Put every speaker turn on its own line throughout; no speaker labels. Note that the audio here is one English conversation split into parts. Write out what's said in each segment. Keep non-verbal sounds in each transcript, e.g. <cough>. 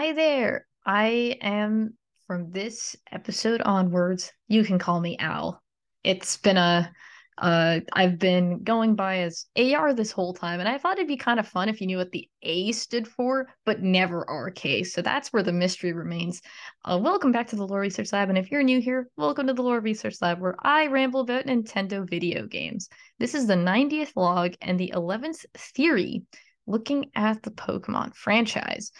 Hi there. I am from this episode onwards. You can call me Al. It's been a uh I've been going by as AR this whole time and I thought it'd be kind of fun if you knew what the A stood for, but never RK. So that's where the mystery remains. Uh welcome back to the Lore Research Lab and if you're new here, welcome to the Lore Research Lab where I ramble about Nintendo video games. This is the 90th log and the 11th theory looking at the Pokemon franchise.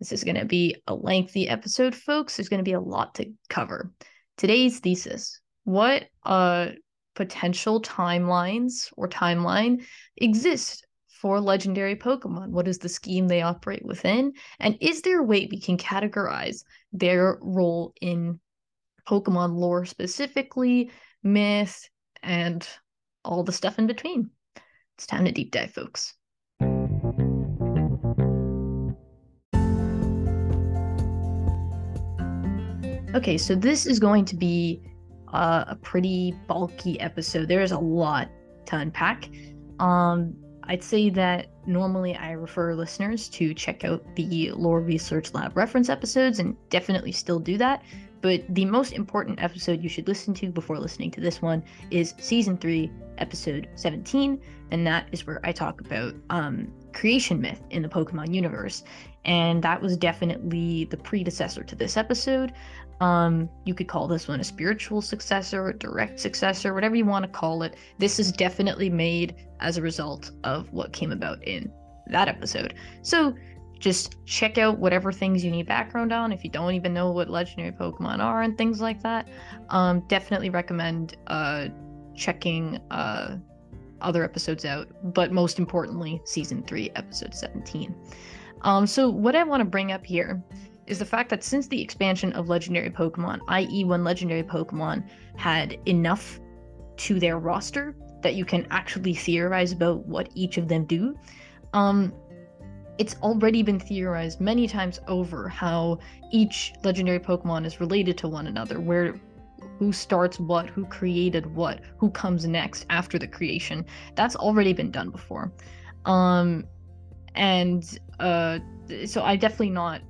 This is going to be a lengthy episode, folks. There's going to be a lot to cover. Today's thesis What uh, potential timelines or timeline exist for legendary Pokemon? What is the scheme they operate within? And is there a way we can categorize their role in Pokemon lore specifically, myth, and all the stuff in between? It's time to deep dive, folks. Okay, so this is going to be uh, a pretty bulky episode. There's a lot to unpack. Um, I'd say that normally I refer listeners to check out the Lore Research Lab reference episodes and definitely still do that. But the most important episode you should listen to before listening to this one is season 3, episode 17, and that is where I talk about um, creation myth in the Pokemon universe. And that was definitely the predecessor to this episode. Um, you could call this one a spiritual successor, a direct successor, whatever you want to call it. This is definitely made as a result of what came about in that episode. So just check out whatever things you need background on if you don't even know what legendary Pokemon are and things like that. Um, definitely recommend uh, checking uh, other episodes out, but most importantly, season three, episode 17. Um, so, what I want to bring up here is the fact that since the expansion of legendary Pokemon, i.e., when legendary Pokemon had enough to their roster that you can actually theorize about what each of them do, um, it's already been theorized many times over how each legendary Pokemon is related to one another, where who starts what, who created what, who comes next after the creation. That's already been done before. Um, and uh, so I definitely not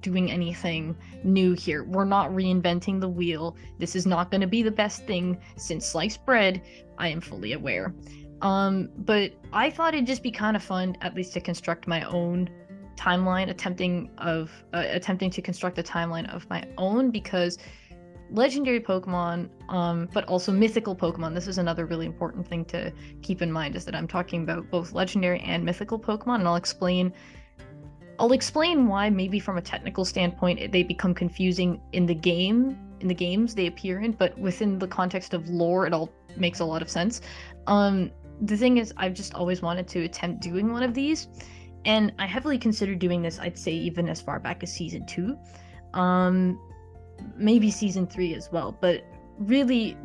doing anything new here. We're not reinventing the wheel. This is not going to be the best thing since sliced bread. I am fully aware. Um, but I thought it'd just be kind of fun, at least to construct my own timeline, attempting of uh, attempting to construct a timeline of my own because legendary Pokemon, um, but also mythical Pokemon. This is another really important thing to keep in mind is that I'm talking about both legendary and mythical Pokemon, and I'll explain I'll explain why maybe from a technical standpoint they become confusing in the game in the games they appear in, but within the context of lore it all makes a lot of sense. Um the thing is I've just always wanted to attempt doing one of these and I heavily considered doing this I'd say even as far back as season 2. Um maybe season 3 as well, but really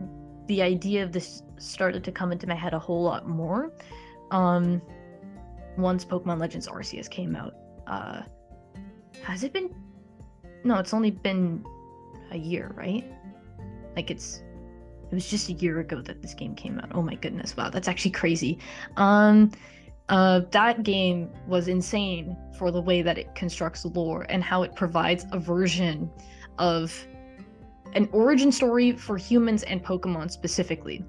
the idea of this started to come into my head a whole lot more um once Pokemon Legends Arceus came out uh has it been no it's only been a year right? Like it's it was just a year ago that this game came out. Oh my goodness. Wow that's actually crazy. Um uh that game was insane for the way that it constructs lore and how it provides a version of an origin story for humans and pokemon specifically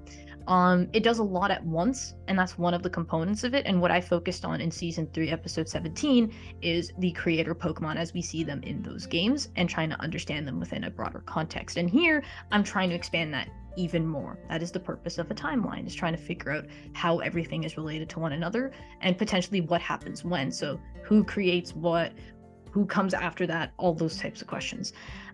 um it does a lot at once and that's one of the components of it and what i focused on in season 3 episode 17 is the creator pokemon as we see them in those games and trying to understand them within a broader context. And here i'm trying to expand that even more. That is the purpose of a timeline is trying to figure out how everything is related to one another and potentially what happens when. So who creates what who comes after that all those types of questions.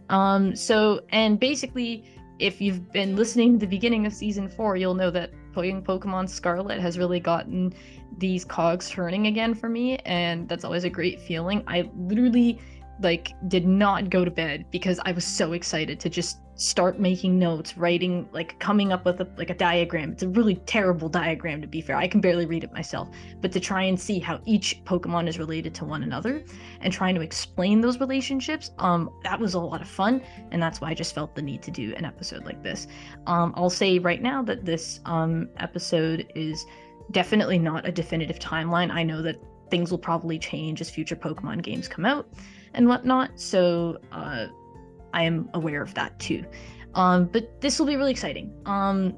Um so and basically if you've been listening to the beginning of season four, you'll know that playing Pokemon Scarlet has really gotten these cogs turning again for me, and that's always a great feeling. I literally like did not go to bed because I was so excited to just start making notes, writing, like coming up with a, like a diagram. It's a really terrible diagram to be fair. I can barely read it myself, but to try and see how each Pokemon is related to one another and trying to explain those relationships, um, that was a lot of fun, and that's why I just felt the need to do an episode like this. Um, I'll say right now that this um episode is definitely not a definitive timeline. I know that things will probably change as future Pokemon games come out. And whatnot. So uh, I am aware of that too. Um, but this will be really exciting. Um,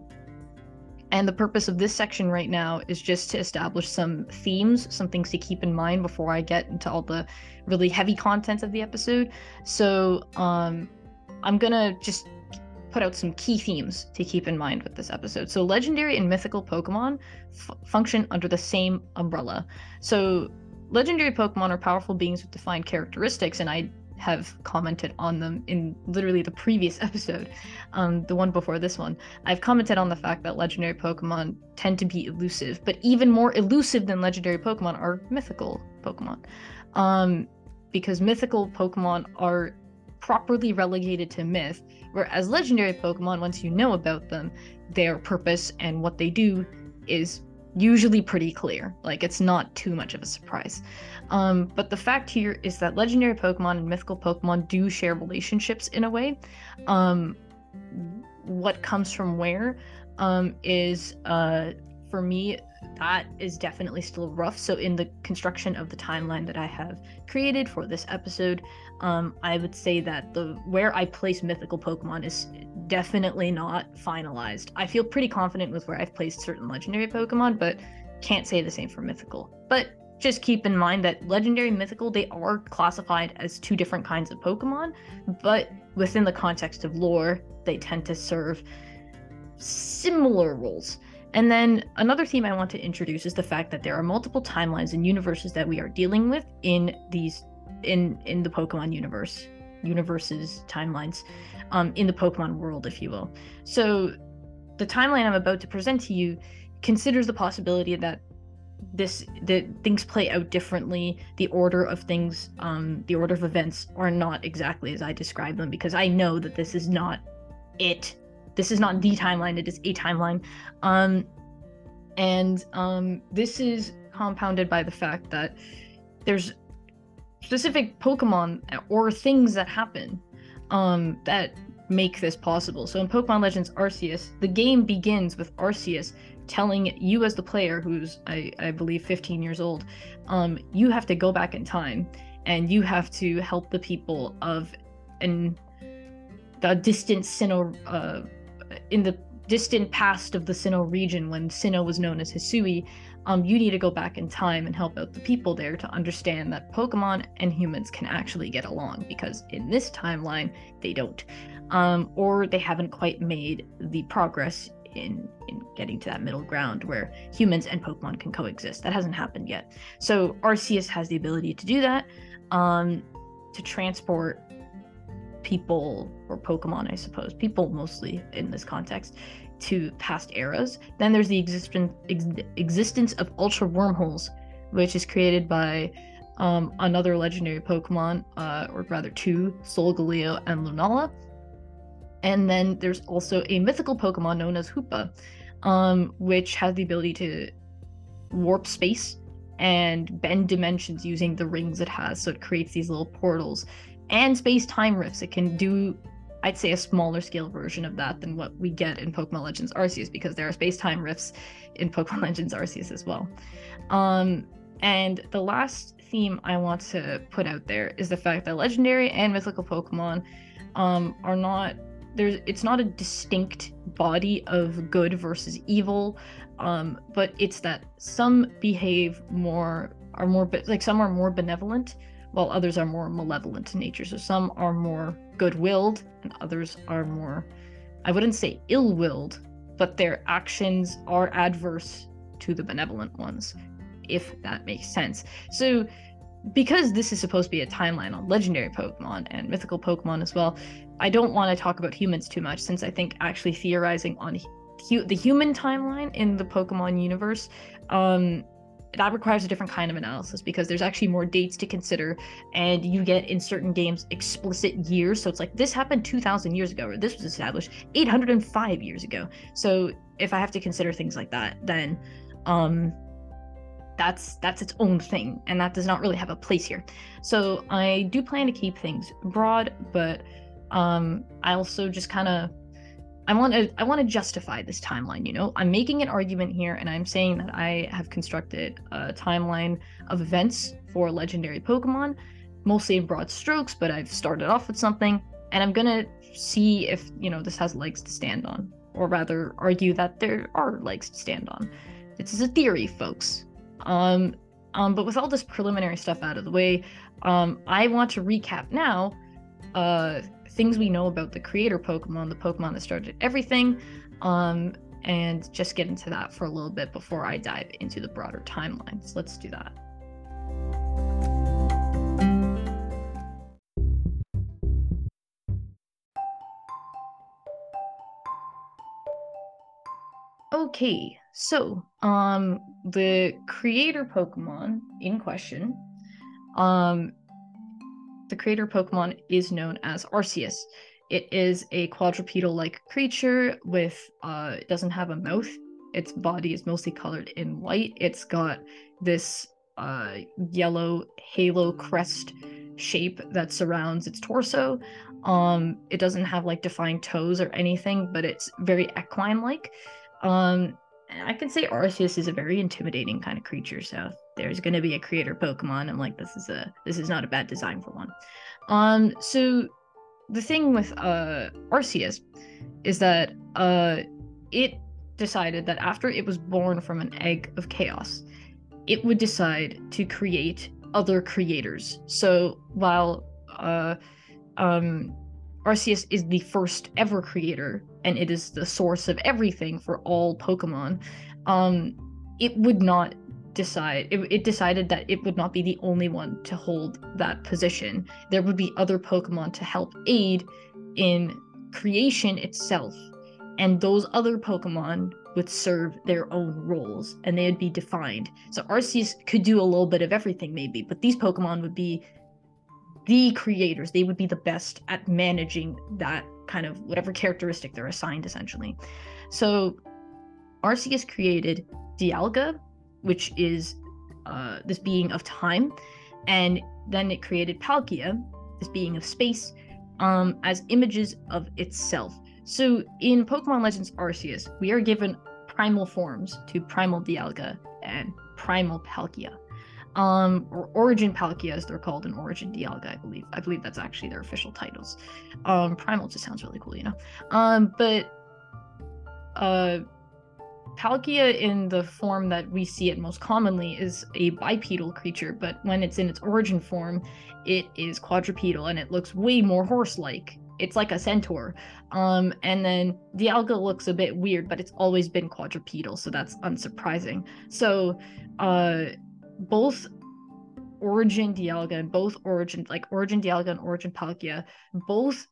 and the purpose of this section right now is just to establish some themes, some things to keep in mind before I get into all the really heavy content of the episode. So um, I'm gonna just put out some key themes to keep in mind with this episode. So, legendary and mythical Pokemon f- function under the same umbrella. So, legendary Pokemon are powerful beings with defined characteristics, and I have commented on them in literally the previous <laughs> episode, um, the one before this one. I've commented on the fact that legendary Pokemon tend to be elusive, but even more elusive than legendary Pokemon are mythical Pokemon. Um, because mythical Pokemon are properly relegated to myth, whereas legendary Pokemon, once you know about them, their purpose and what they do is usually pretty clear. Like it's not too much of a surprise. Um, but the fact here is that legendary Pokemon and mythical Pokemon do share relationships in a way. Um, what comes from where um, is, uh, for me, that is definitely still rough. So, in the construction of the timeline that I have created for this episode, um, I would say that the where I place mythical Pokemon is definitely not finalized. I feel pretty confident with where I've placed certain legendary Pokemon, but can't say the same for mythical. But just keep in mind that legendary mythical they are classified as two different kinds of Pokemon, but within the context of lore, they tend to serve similar roles. And then another theme I want to introduce is the fact that there are multiple timelines and universes that we are dealing with in these in in the Pokemon universe, universes, timelines, um, in the Pokemon world, if you will. So the timeline I'm about to present to you considers the possibility that this that things play out differently. The order of things um the order of events are not exactly as i describe them because i know that this is not it. This is not the timeline. It is a timeline. Um and um this is compounded by the fact that there's specific pokemon or things that happen um that make this possible. So in pokemon legends arceus the game begins with arceus telling you as the player who's i, I believe 15 years old um you have to go back in time and you have to help the people of an the distant Sinnoh uh, in the distant past of the Sinnoh region when Sinnoh was known as Hisui, um, you need to go back in time and help out the people there to understand that Pokemon and humans can actually get along because in this timeline they don't, um, or they haven't quite made the progress in in getting to that middle ground where humans and Pokemon can coexist. That hasn't happened yet. So Arceus has the ability to do that, um, to transport people or Pokemon, I suppose, people mostly in this context, to past eras. Then there's the existence ex- existence of ultra wormholes, which is created by um, another legendary Pokemon, uh, or rather two, Solgaleo and Lunala. And then there's also a mythical Pokemon known as Hoopa, um, which has the ability to warp space and bend dimensions using the rings it has. So it creates these little portals and space time rifts. It can do, I'd say, a smaller scale version of that than what we get in Pokemon Legends Arceus because there are space time rifts in Pokemon <laughs> Legends Arceus as well. Um, and the last theme I want to put out there is the fact that legendary and mythical Pokemon um, are not there's it's not a distinct body of good versus evil um, but it's that some behave more are more like some are more benevolent while others are more malevolent in nature. So some are more good willed, and others are more, I wouldn't say ill willed, but their actions are adverse to the benevolent ones, if that makes sense. So, because this is supposed to be a timeline on legendary Pokemon and mythical Pokemon as well, I don't want to talk about humans too much since I think actually theorizing on hu- the human timeline in the Pokemon universe um, that requires a different kind of analysis because there's actually more dates to consider and you get in certain games explicit years. So it's like this happened 2000 years ago or this was established 805 years ago. So if i have to consider things like that then um that's that's its own thing and that does not really have a place here. So i do plan to keep things broad but um i also just kind of I want to I want to justify this timeline, you know? I'm making an argument here and I'm saying that I have constructed a timeline of events for legendary Pokemon mostly in broad strokes, but I've started off with something, and I'm gonna see if you know this has legs to stand on, or rather argue that there are legs to stand on. This is a theory, folks. Um, um, but with all this preliminary stuff out of the way, um, I want to recap now uh, things we know about the creator Pokemon, the Pokemon that started everything, um, and just get into that for a little bit before I dive into the broader timelines. Let's do that. Okay, so um the creator Pokemon in question, um the creator Pokemon is known as Arceus. It is a quadrupedal-like creature with uh it doesn't have a mouth. Its body is mostly colored in white. It's got this uh yellow halo crest shape that surrounds its torso. Um it doesn't have like defined toes or anything, but it's very equine-like. Um I can say Arceus is a very intimidating kind of creature, so there's going to be a creator Pokemon. I'm like, this is a this is not a bad design for one. Um, so the thing with uh Arceus is that uh it decided that after it was born from an egg of chaos, it would decide to create other creators. So while uh um Arceus is the first ever creator and it is the source of everything for all Pokemon, um, it would not decide it, it decided that it would not be the only one to hold that position. There would be other pokemon to help aid in creation itself. And those other pokemon would serve their own roles and they would be defined. So arceus could do a little bit of everything maybe but these pokemon would be the creators. They would be the best at managing that kind of whatever characteristic they're assigned essentially. So arceus created dialga which is uh, this being of time, and then it created Palkia, this being of space, um, as images of itself. So in Pokemon Legends Arceus, we are given primal forms to Primal Dialga and Primal Palkia. Um, or Origin Palkia, as they're called, and Origin Dialga, I believe. I believe that's actually their official titles. Um, Primal just sounds really cool, you know. Um, but uh, Palkia, in the form that we see it most commonly, is a bipedal creature, but when it's in its origin form, it is quadrupedal and it looks way more horse like. It's like a centaur. Um, and then Dialga looks a bit weird, but it's always been quadrupedal, so that's unsurprising. So, uh, both Origin Dialga and both Origin, like Origin Dialga and Origin Palkia, both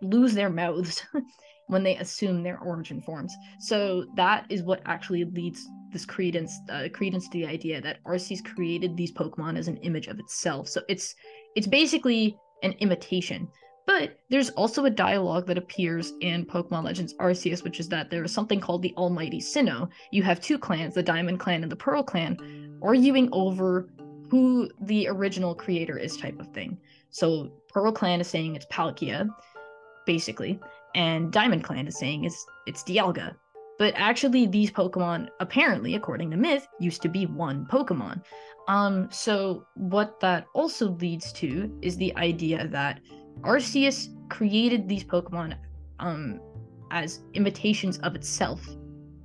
lose their mouths <laughs> when they assume their origin forms. So that is what actually leads this credence uh, credence to the idea that Arceus created these Pokemon as an image of itself. So it's it's basically an imitation. But there's also a dialogue that appears in Pokemon Legends Arceus, which is that there is something called the Almighty Sinnoh. You have two clans, the Diamond Clan and the Pearl Clan, arguing over who the original creator is, type of thing. So Pearl Clan is saying it's Palkia, basically, and Diamond Clan is saying it's it's Dialga. But actually, these Pokemon, apparently, according to myth, used to be one Pokemon. Um, so what that also leads to is the idea that Arceus created these Pokemon um as imitations of itself,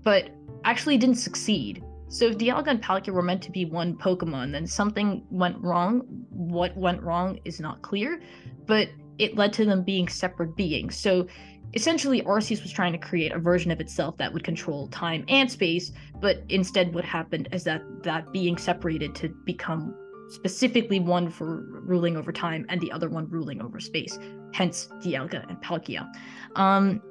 but actually didn't succeed. So if Dialga and Palkia were meant to be one Pokemon, then something went wrong. What went wrong is not clear, but it led to them being separate beings. So essentially Arceus was trying to create a version of itself that would control time and space, but instead what happened is that that being separated to become specifically one for ruling over time and the other one ruling over space, hence Dialga and Palkia. Um,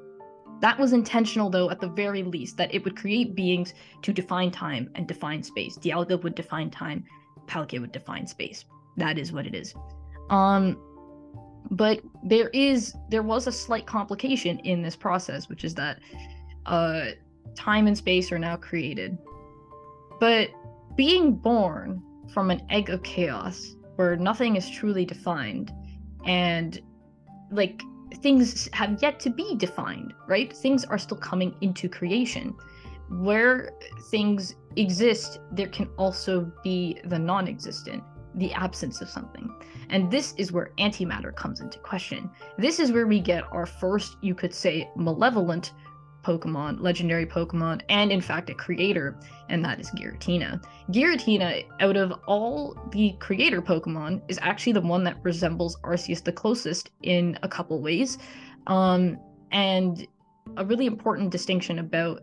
that was intentional, though, at the very least, that it would create beings to define time and define space. Dialga would define time, Palkia would define space. That is what it is. Um, but there is there was a slight complication in this process which is that uh time and space are now created. But being born from an egg of chaos where nothing is truly defined and like things have yet to be defined right? Things are still coming into creation. Where things exist there can also be the non-existent the absence of something. And this is where antimatter comes into question. This is where we get our first, you could say, malevolent Pokemon, legendary Pokemon, and in fact a creator, and that is Giratina. Giratina, out of all the creator Pokemon, is actually the one that resembles Arceus the closest in a couple ways. Um, and a really important distinction about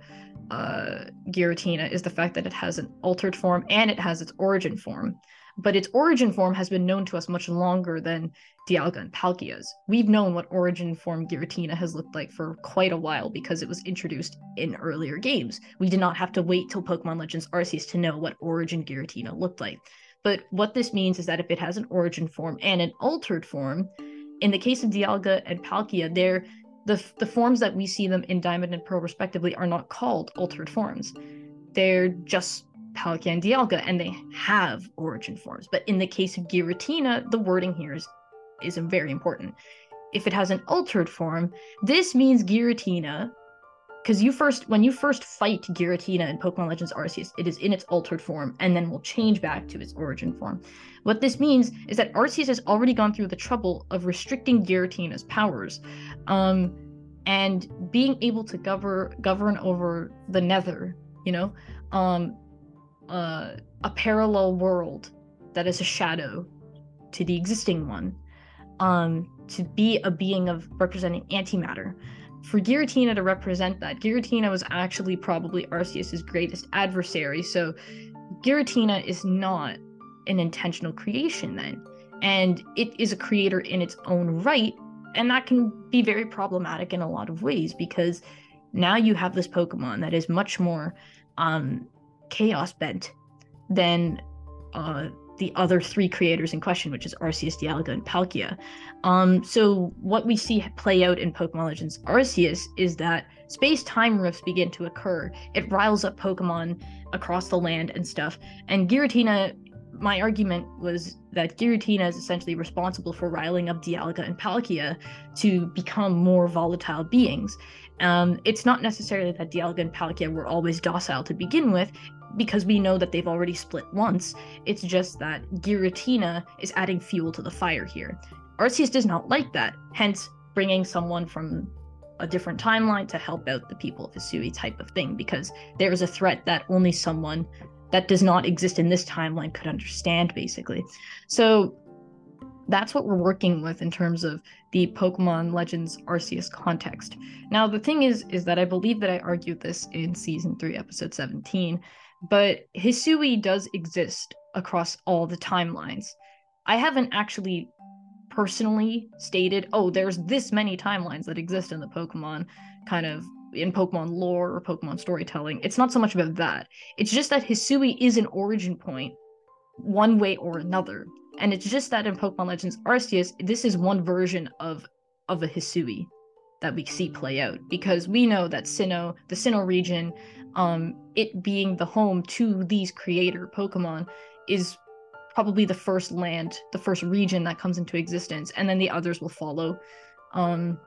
uh, Giratina is the fact that it has an altered form and it has its origin form. But its origin form has been known to us much longer than Dialga and Palkia's. We've known what origin form Giratina has looked like for quite a while because it was introduced in earlier games. We did not have to wait till Pokemon Legends Arceus to know what origin Giratina looked like. But what this means is that if it has an origin form and an altered form, in the case of Dialga and Palkia, they're the the forms that we see them in Diamond and Pearl respectively are not called altered forms. They're just Palkia and Dialga, and they have origin forms. But in the case of Giratina, the wording here is is very important. If it has an altered form, this means Giratina, because you first when you first fight Giratina in Pokemon Legends Arceus, it is in its altered form and then will change back to its origin form. What this means is that Arceus has already gone through the trouble of restricting Giratina's powers, um, and being able to govern govern over the Nether. You know, um, a parallel world that is a shadow to the existing one. Um, to be a being of representing antimatter. For Giratina to represent that, Giratina was actually probably Arceus's greatest adversary. So Giratina is not an intentional creation then. And it is a creator in its own right. And that can be very problematic in a lot of ways because now you have this Pokemon that is much more um, chaos bent than uh, the other three creators in question, which is Arceus, Dialga, and Palkia. Um, so what we see play out in Pokemon Legends Arceus is that space-time rifts begin to occur. It riles up Pokemon across the land and stuff. And Giratina my argument was that Giratina is essentially responsible for riling up Dialga and Palkia to become more volatile beings. Um, it's not necessarily that Dialga and Palkia were always docile to begin with, because we know that they've already split once. It's just that Giratina is adding fuel to the fire here. Arceus does not like that, hence bringing someone from a different timeline to help out the people of Hisui type of thing, because there is a threat that only someone that does not exist in this timeline could understand, basically. So that's what we're working with in terms of the Pokemon Legends Arceus context. Now, the thing is, is that I believe that I argued this in season three, episode 17, but Hisui does exist across all the timelines. I haven't actually personally stated, oh, there's this many timelines that exist in the Pokemon kind of in Pokemon lore or Pokemon storytelling. It's not so much about that. It's just that Hisui is an origin point one way or another. And it's just that in Pokemon Legends Arceus, this is one version of of a Hisui that we see play out because we know that Sinnoh, the Sinnoh region, um, it being the home to these creator Pokemon, is probably the first land, the first region that comes into existence, and then the others will follow um,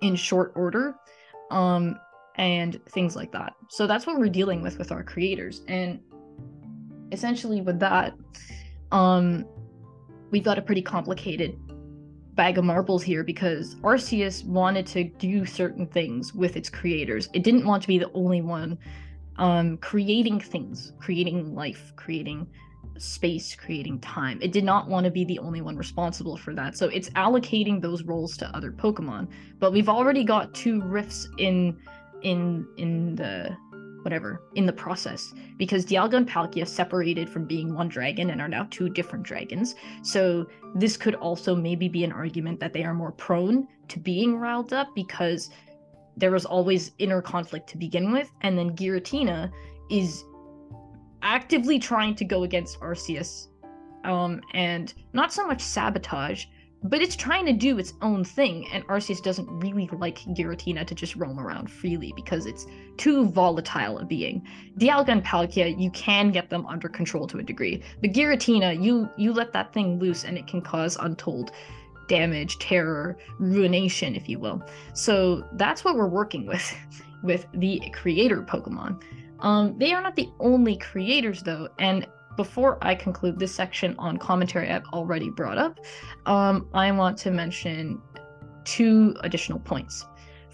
in short order um, and things like that. So that's what we're dealing with with our creators. And essentially, with that, um, we've got a pretty complicated bag of marbles here because Arceus wanted to do certain things with its creators. It didn't want to be the only one um, creating things, creating life, creating space, creating time. It did not want to be the only one responsible for that. So it's allocating those roles to other Pokemon. But we've already got two rifts in in in the whatever in the process because Dialga and Palkia separated from being one dragon and are now two different dragons. So this could also maybe be an argument that they are more prone to being riled up because there was always inner conflict to begin with, and then Giratina is actively trying to go against Arceus, um, and not so much sabotage, but it's trying to do its own thing. And Arceus doesn't really like Giratina to just roam around freely because it's too volatile a being. Dialga and Palkia, you can get them under control to a degree, but Giratina, you you let that thing loose and it can cause untold damage, terror, ruination, if you will. So that's what we're working with <laughs> with the creator Pokemon. Um, they are not the only creators, though, and before I conclude this section on commentary I've already brought up, um, I want to mention two additional points.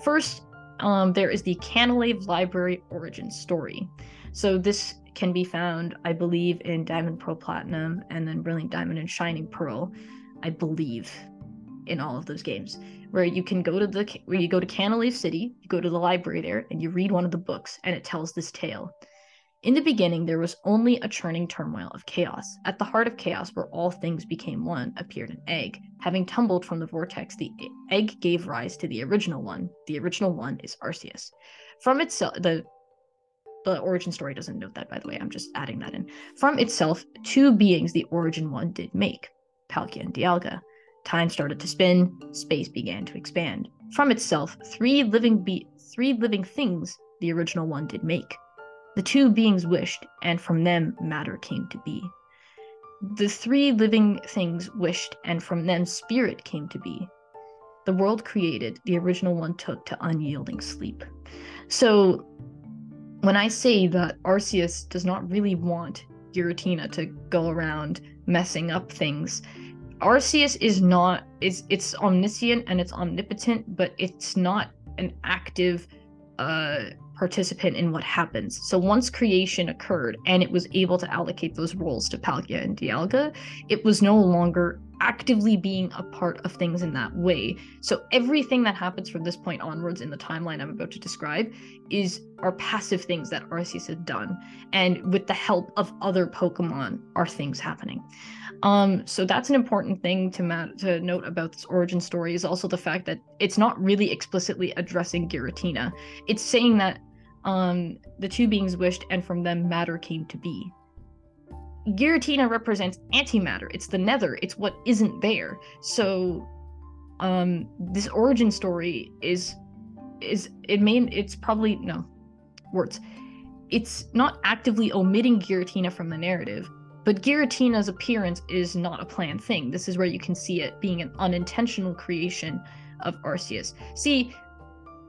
First, um, there is the Canalave Library origin story. So this can be found, I believe, in Diamond Pearl Platinum and then Brilliant Diamond and Shining Pearl, I believe, in all of those games. Where you can go to the where you go to Canalave City, you go to the library there, and you read one of the books, and it tells this tale. In the beginning, there was only a churning turmoil of chaos. At the heart of chaos, where all things became one, appeared an egg. Having tumbled from the vortex, the egg gave rise to the original one. The original one is Arceus. From itself, the the origin story doesn't note that, by the way. I'm just adding that in. From itself, two beings the origin one did make Palkia and Dialga. Time started to spin, space began to expand. From itself, three living be- three living things the original one did make the two beings wished, and from them matter came to be. The three living things wished, and from them spirit came to be. The world created, the original one took to unyielding sleep. So, when I say that Arceus does not really want Giratina to go around messing up things, Arceus is not is it's omniscient and it's omnipotent, but it's not an active uh participant in what happens. So once creation occurred and it was able to allocate those roles to Palkia and Dialga, it was no longer actively being a part of things in that way. So everything that happens from this point onwards in the timeline I'm about to describe is are passive things that Arceus had done. And with the help of other Pokemon are things happening. Um, so that's an important thing to ma- to note about this origin story is also the fact that it's not really explicitly addressing Giratina. It's saying that um, the two beings wished, and from them matter came to be. Giratina represents antimatter. It's the nether. It's what isn't there. So, um, this origin story is is it may it's probably no words. It's not actively omitting Giratina from the narrative, but Giratina's appearance is not a planned thing. This is where you can see it being an unintentional creation of Arceus. See,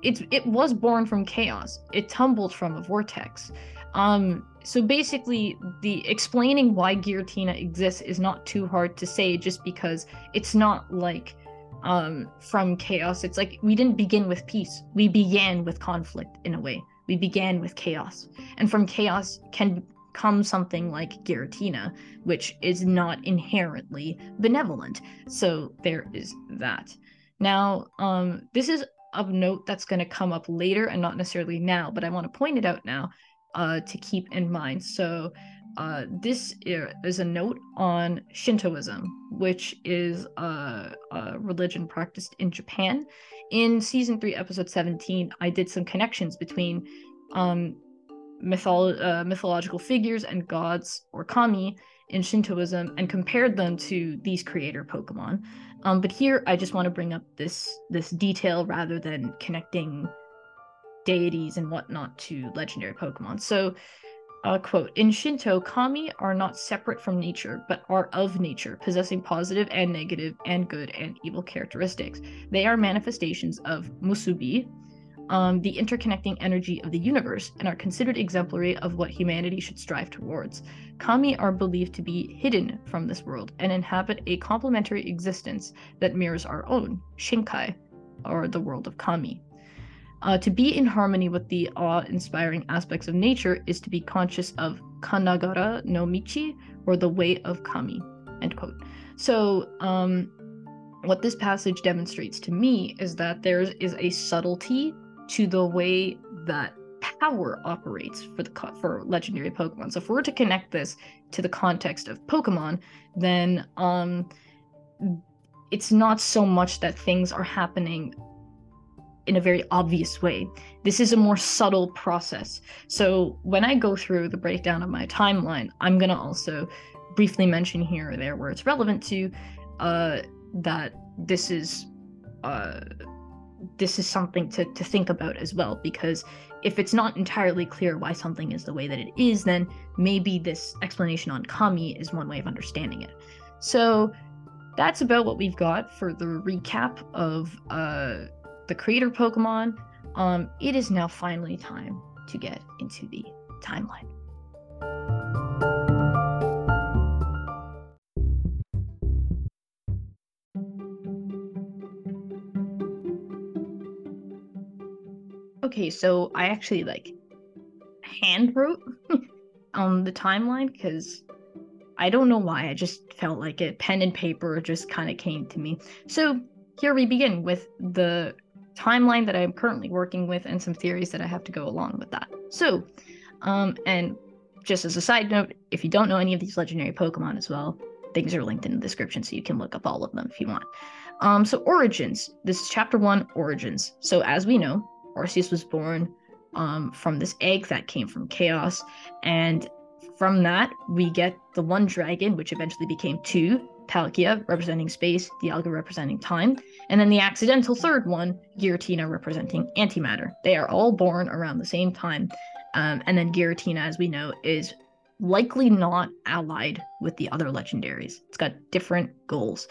it it was born from chaos. It tumbled from a vortex. Um, so basically, the explaining why Giratina exists is not too hard to say, just because it's not like um, from chaos. It's like we didn't begin with peace. We began with conflict in a way. We began with chaos, and from chaos can come something like Giratina, which is not inherently benevolent. So there is that. Now, um, this is of note that's going to come up later and not necessarily now, but I want to point it out now uh, to keep in mind. So, uh, this is a note on Shintoism, which is a, a, religion practiced in Japan. In season three, episode 17, I did some connections between um, mytholo- uh, mythological figures and gods or kami in Shintoism and compared them to these creator Pokemon. Um, but here I just want to bring up this this detail rather than connecting deities and whatnot to legendary Pokemon. So, uh, quote In Shinto, kami are not separate from nature, but are of nature, possessing positive and negative and good and evil characteristics. They are manifestations of musubi, um, the interconnecting energy of the universe, and are considered exemplary of what humanity should strive towards. Kami are believed to be hidden from this world and inhabit a complementary existence that mirrors our own, Shinkai, or the world of Kami. Uh, to be in harmony with the awe-inspiring aspects of nature is to be conscious of Kannagara no Michi, or the way of Kami. End quote. So, um, what this passage demonstrates to me is that there is a subtlety to the way that power operates for the for legendary Pokemon. So if we were to connect this to the context of Pokemon, then um it's not so much that things are happening in a very obvious way. This is a more subtle process. So when I go through the breakdown of my timeline, I'm going to also briefly mention here or there where it's relevant to uh that this is uh this is something to, to think about as well because if it's not entirely clear why something is the way that it is then maybe this explanation on kami is one way of understanding it. So that's about what we've got for the recap of uh, the creator pokemon. Um, it is now finally time to get into the timeline okay, so I actually like hand wrote <laughs> on the timeline because I don't know why. I just felt like it. Pen and paper just kind of came to me. So here we begin with the timeline that I'm currently working with and some theories that I have to go along with that. So, um, and just as a side note, if you don't know any of these legendary Pokemon as well, things are linked in the description so you can look up all of them if you want. Um, so origins. This is chapter one, origins. So as we know, Arceus was born um, from this egg that came from chaos, and from that we get the one dragon, which eventually became two, Palkia representing space, Dialga representing time, and then the accidental third one, Giratina representing antimatter. They are all born around the same time, um, and then Giratina, as we know, is likely not allied with the other legendaries. It's got different goals.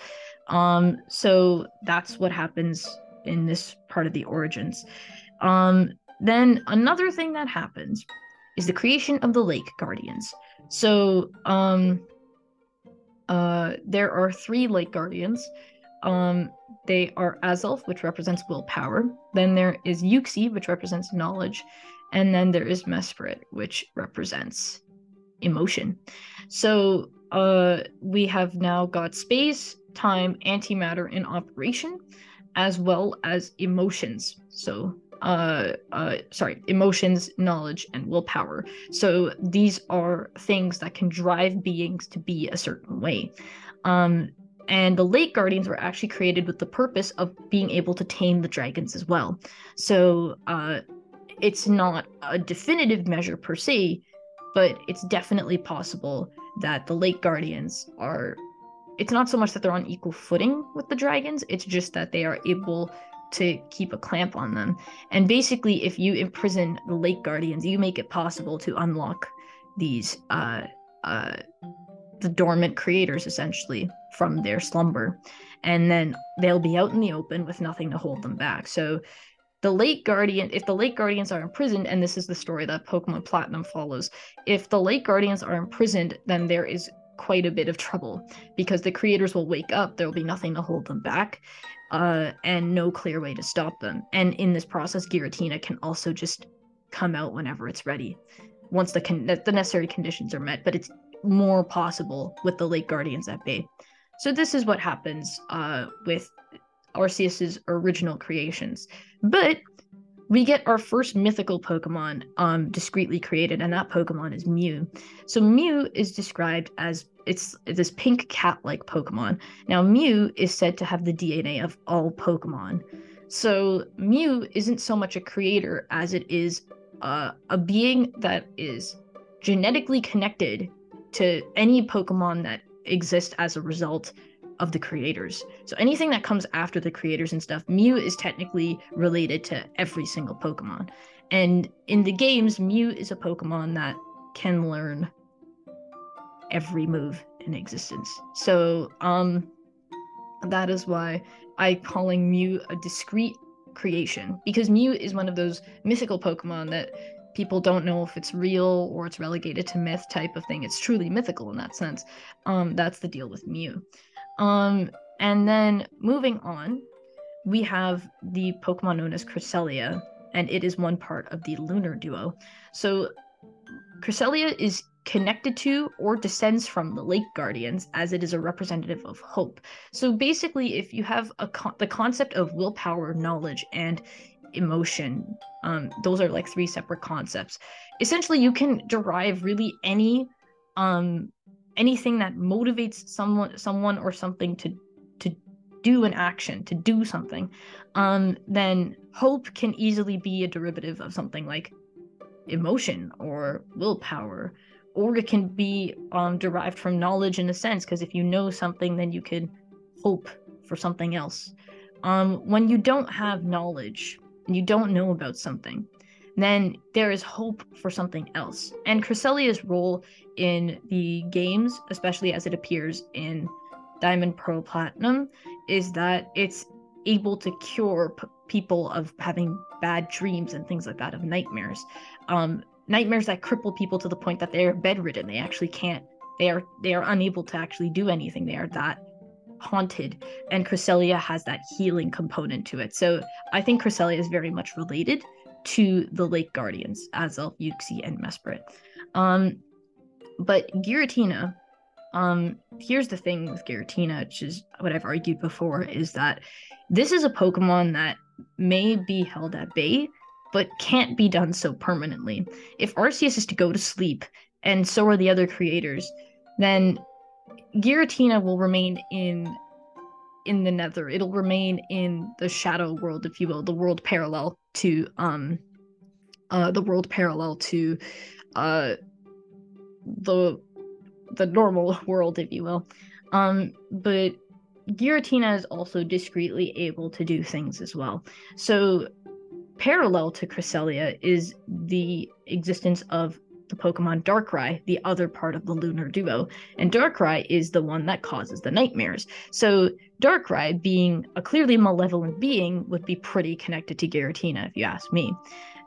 Um, so that's what happens in this part of the origins. Um, then another thing that happens is the creation of the Lake Guardians. So um, uh, there are three Lake Guardians. Um, they are Azelf, which represents willpower. Then there is Uxie, which represents knowledge. And then there is Mesprit, which represents emotion. So uh, we have now got space, time, antimatter in operation, as well as emotions. So uh, uh, sorry, emotions, knowledge, and willpower. So these are things that can drive beings to be a certain way. Um, and the Lake Guardians were actually created with the purpose of being able to tame the dragons as well. So uh, it's not a definitive measure per se, but it's definitely possible that the Lake Guardians are. It's not so much that they're on equal footing with the dragons, it's just that they are able to keep a clamp on them. And basically, if you imprison the Lake Guardians, you make it possible to unlock these uh uh the dormant creators essentially from their slumber. And then they'll be out in the open with nothing to hold them back. So the lake guardian if the lake guardians are imprisoned and this is the story that pokemon platinum follows if the lake guardians are imprisoned then there is quite a bit of trouble because the creators will wake up there will be nothing to hold them back uh, and no clear way to stop them. And in this process, Giratina can also just come out whenever it's ready, once the con- the necessary conditions are met. But it's more possible with the Lake Guardians at bay. So this is what happens uh, with Arceus's original creations. But we get our first mythical Pokemon um, discreetly created, and that Pokemon is Mew. So Mew is described as it's this pink cat-like Pokemon. Now Mew is said to have the DNA of all Pokemon. So Mew isn't so much a creator as it is uh, a being that is genetically connected to any Pokemon that exist as a result of the creators. So anything that comes after the creators and stuff, Mew is technically related to every single Pokemon. And in the games, Mew is a Pokemon that can learn every move in existence. So, um, that is why I calling Mew a discrete creation because Mew is one of those mythical Pokemon that people don't know if it's real or it's relegated to myth type of thing. It's truly mythical in that sense. Um, that's the deal with Mew. Um, and then moving on, we have the Pokemon known as Cresselia, and it is one part of the Lunar Duo. So Cresselia is connected to or descends from the lake guardians as it is a representative of hope. So basically if you have a con- the concept of willpower knowledge and emotion um those are like three separate concepts. Essentially you can derive really any um anything that motivates someone someone or something to to do an action to do something um then hope can easily be a derivative of something like emotion or willpower or it can be um, derived from knowledge in a sense because if you know something then you can hope for something else. Um, when you don't have knowledge and you don't know about something then there is hope for something else. And Cresselia's role in the games especially as it appears in diamond pearl platinum is that it's able to cure p- people of having bad dreams and things like that of nightmares. Um, nightmares that cripple people to the point that they're bedridden. They actually can't. They are they are unable to actually do anything. They are that haunted, and Cresselia has that healing component to it. So I think Cresselia is very much related to the Lake Guardians, Azelf, Uxie, and Mesprit. Um, but Giratina, um, here's the thing with Giratina, which is what I've argued before, is that this is a Pokemon that may be held at bay, but can't be done so permanently. If Arceus is to go to sleep, and so are the other creators, then Giratina will remain in in the nether. It'll remain in the shadow world, if you will, the world parallel to um uh the world parallel to uh the the normal world, if you will. Um, but Giratina is also discreetly able to do things as well. So parallel to Cresselia is the existence of the Pokemon Darkrai, the other part of the lunar duo. And Darkrai is the one that causes the nightmares. So Darkrai, being a clearly malevolent being, would be pretty connected to Giratina, if you ask me.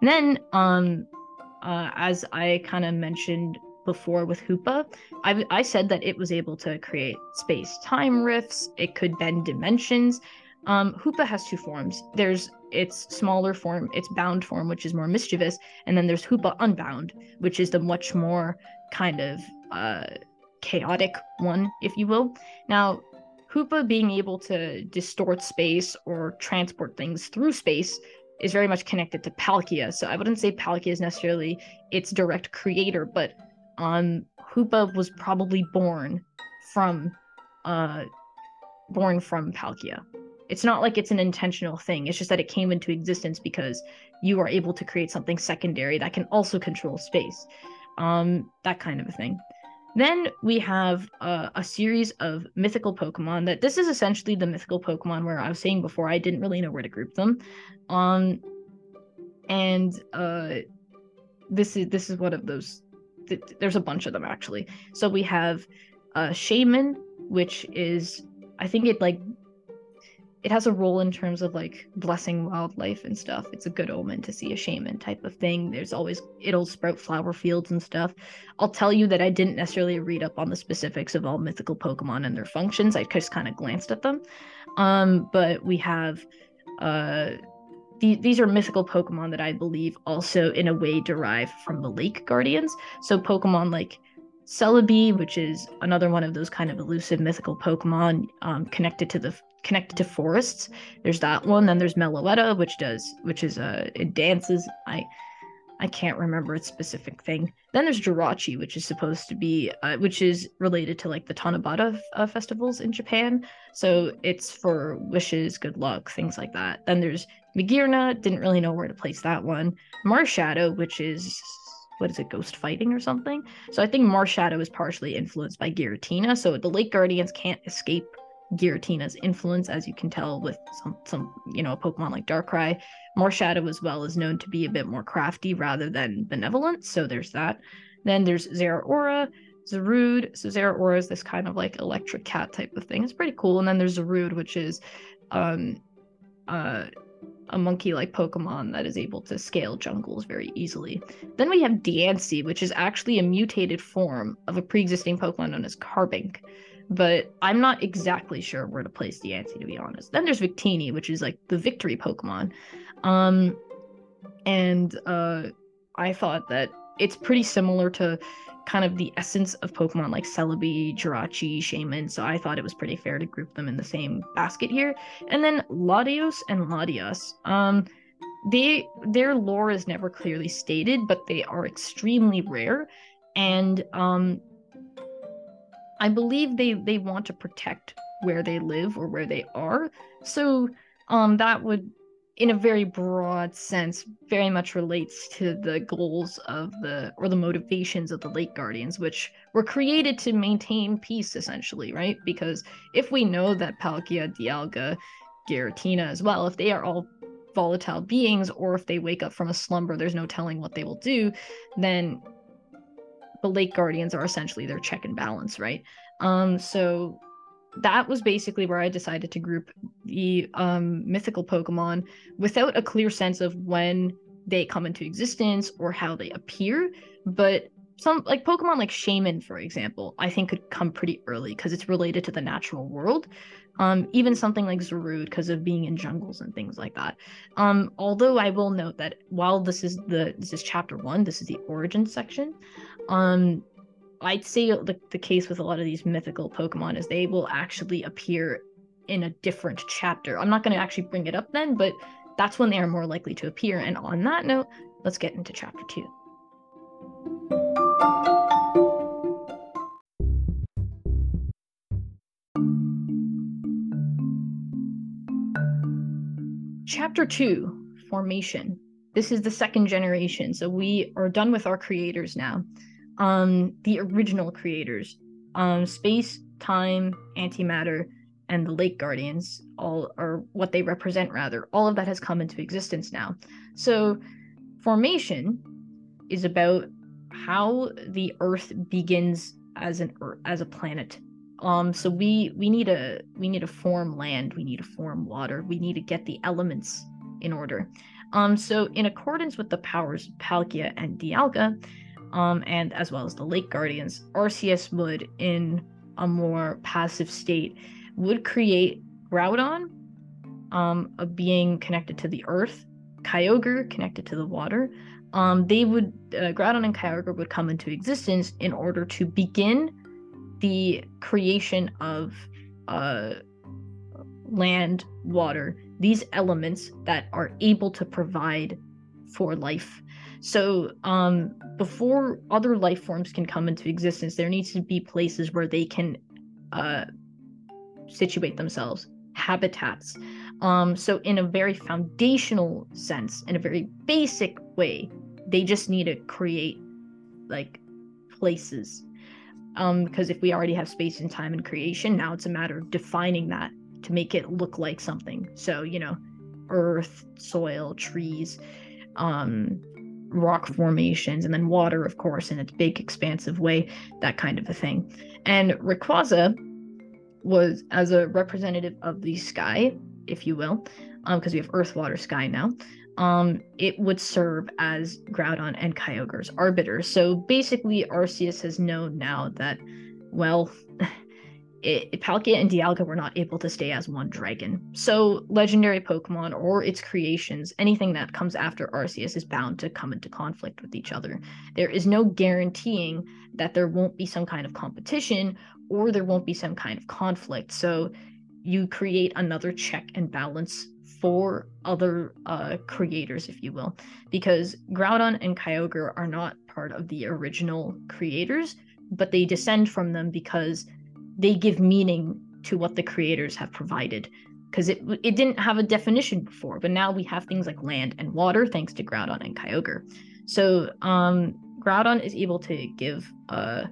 And then, um, uh, as I kind of mentioned before with Hoopa, I, I said that it was able to create space time rifts, it could bend dimensions. Um, Hoopa has two forms. There's its smaller form, its bound form, which is more mischievous, and then there's Hoopa Unbound, which is the much more kind of uh, chaotic one, if you will. Now, Hoopa being able to distort space or transport things through space is very much connected to Palkia. So I wouldn't say Palkia is necessarily its direct creator, but um Hoopa was probably born from uh born from Palkia it's not like it's an intentional thing. It's just that it came into existence because you are able to create something secondary that can also control space. Um, that kind of a thing. Then we have uh, a series of mythical Pokemon that this is essentially the mythical Pokemon where I was saying before I didn't really know where to group them. Um, and uh, this is this is one of those. Th- there's a bunch of them actually. So we have uh, Shaymin, which is I think it like it has a role in terms of like blessing wildlife and stuff. It's a good omen to see a Shaymin type of thing. There's always it'll sprout flower fields and stuff. I'll tell you that I didn't necessarily read up on the specifics of all mythical Pokemon and their functions. I just kind of glanced at them. Um, but we have uh th- these are mythical Pokemon that I believe also in a way derive from the Lake Guardians. So Pokemon like Celebi, which is another one of those kind of elusive mythical Pokemon um, connected to the connected to forests. There's that one. Then there's Meloetta, which does which is uh it dances. I I can't remember its specific thing. Then there's Jirachi, which is supposed to be uh, which is related to like the Tanabata uh, festivals in Japan. So it's for wishes, good luck, things like that. Then there's Magearna, didn't really know where to place that one. Marshadow, which is what is it, ghost fighting or something? So I think Marshadow is partially influenced by Giratina. So the Lake Guardians can't escape Giratina's influence, as you can tell with some, some you know, a Pokemon like Darkrai. Marshadow as well is known to be a bit more crafty rather than benevolent, so there's that. Then there's Zeraora, Zarude. So Zeraora is this kind of like electric cat type of thing. It's pretty cool. And then there's Zarude, which is um uh a monkey-like Pokemon that is able to scale jungles very easily. Then we have Diancie, which is actually a mutated form of a pre-existing Pokemon known as Carbink but I'm not exactly sure where to place Diancie to be honest. Then there's Victini, which is like the victory Pokemon. Um and uh I thought that it's pretty similar to kind of the essence of Pokemon like Celebi, Jirachi, Shaymin, so I thought it was pretty fair to group them in the same basket here. And then Latios and Latias. Um they their lore is never clearly stated, but they are extremely rare and um I believe they they want to protect where they live or where they are. So um that would in a very broad sense very much relates to the goals of the or the motivations of the lake guardians which were created to maintain peace essentially right because if we know that palkia dialga giratina as well if they are all volatile beings or if they wake up from a slumber there's no telling what they will do then the lake guardians are essentially their check and balance, right? Um, so that was basically where I decided to group the um, mythical Pokemon without a clear sense of when they come into existence or how they appear. But some like Pokemon like Shaymin, for example, I think could come pretty early because it's related to the natural world. Um, even something like Zarude because of being in jungles and things like that. Um, although I will note that while this is the this is chapter one, this is the origin section. Um, I'd say the, the case with a lot of these mythical Pokemon is they will actually appear in a different chapter. I'm not going to actually bring it up then, but that's when they are more likely to appear. And on that note, let's get into chapter two. Chapter 2 Formation. This is the second generation, so we are done with our creators now. Um, the original creators, um, space, time, antimatter, and the Lake Guardians, all are what they represent, rather. All of that has come into existence now. So, formation is about how the Earth begins as an as a planet. Um, so we we need a we need to form land, we need to form water, we need to get the elements in order. Um, so in accordance with the powers of Palkia and Dialga, um, and as well as the Lake Guardians, Arceus would, in a more passive state, would create Groudon, um, a being connected to the earth, Kyogre connected to the water. Um, they would uh, Groudon and Kyogre would come into existence in order to begin the creation of uh, land, water, these elements that are able to provide for life. So, um, before other life forms can come into existence, there needs to be places where they can uh, situate themselves, habitats. Um, so, in a very foundational sense, in a very basic way, they just need to create like places. Um, because if we already have space and time and creation, now it's a matter of defining that to make it look like something. So, you know, earth, soil, trees, um, rock formations, and then water, of course, in its big, expansive way, that kind of a thing. And Rayquaza was as a representative of the sky, if you will, because um, we have earth, water, sky now. Um, it would serve as Groudon and Kyogre's arbiter. So basically, Arceus has known now that, well, <laughs> it, Palkia and Dialga were not able to stay as one dragon. So, legendary Pokemon or its creations, anything that comes after Arceus is bound to come into conflict with each other. There is no guaranteeing that there won't be some kind of competition or there won't be some kind of conflict. So, you create another check and balance for other uh, creators, if you will, because Groudon and Kyogre are not part of the original creators, but they descend from them because they give meaning to what the creators have provided because it it didn't have a definition before, but now we have things like land and water thanks to Groudon and Kyogre. So um, Groudon is able to give uh,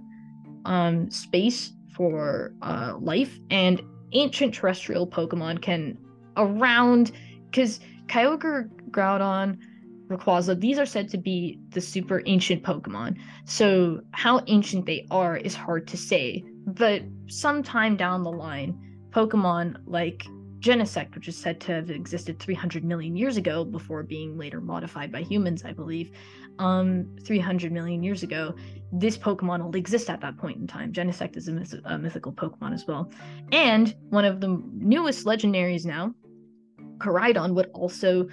um, space for uh, life, and ancient terrestrial Pokemon can around because Kyogre, Groudon, Rayquaza, these are said to be the super ancient Pokemon. So how ancient they are is hard to say but sometime down the line, Pokemon like Genesect, which is said to have existed 300 million years ago before being later modified by humans, I believe, um, 300 million years ago, this Pokemon will exist at that point in time. Genesect is a, myth- a mythical Pokemon as well. And one of the newest legendaries now, Koraidon, would also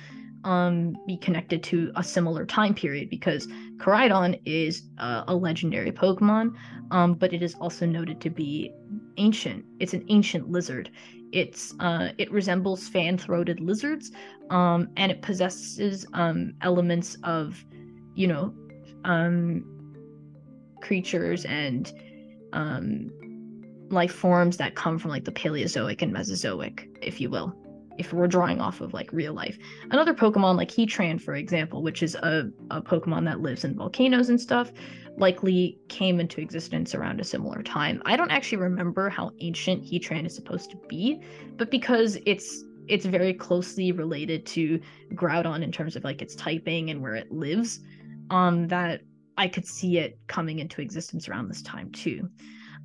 um, be connected to a similar time period because Koraidon is uh, a legendary Pokemon, um, but it is also noted to be ancient. It's an ancient lizard. It's uh, it resembles fan-throated lizards, um, and it possesses um, elements of, you know, um, creatures and um, life forms that come from like the Paleozoic and Mesozoic, if you will if we're drawing off of like real life. Another Pokemon like Heatran, for example, which is a, a Pokemon that lives in volcanoes and stuff, likely came into existence around a similar time. I don't actually remember how ancient Heatran is supposed to be, but because it's it's very closely related to Groudon in terms of like its typing and where it lives, um, that I could see it coming into existence around this time too.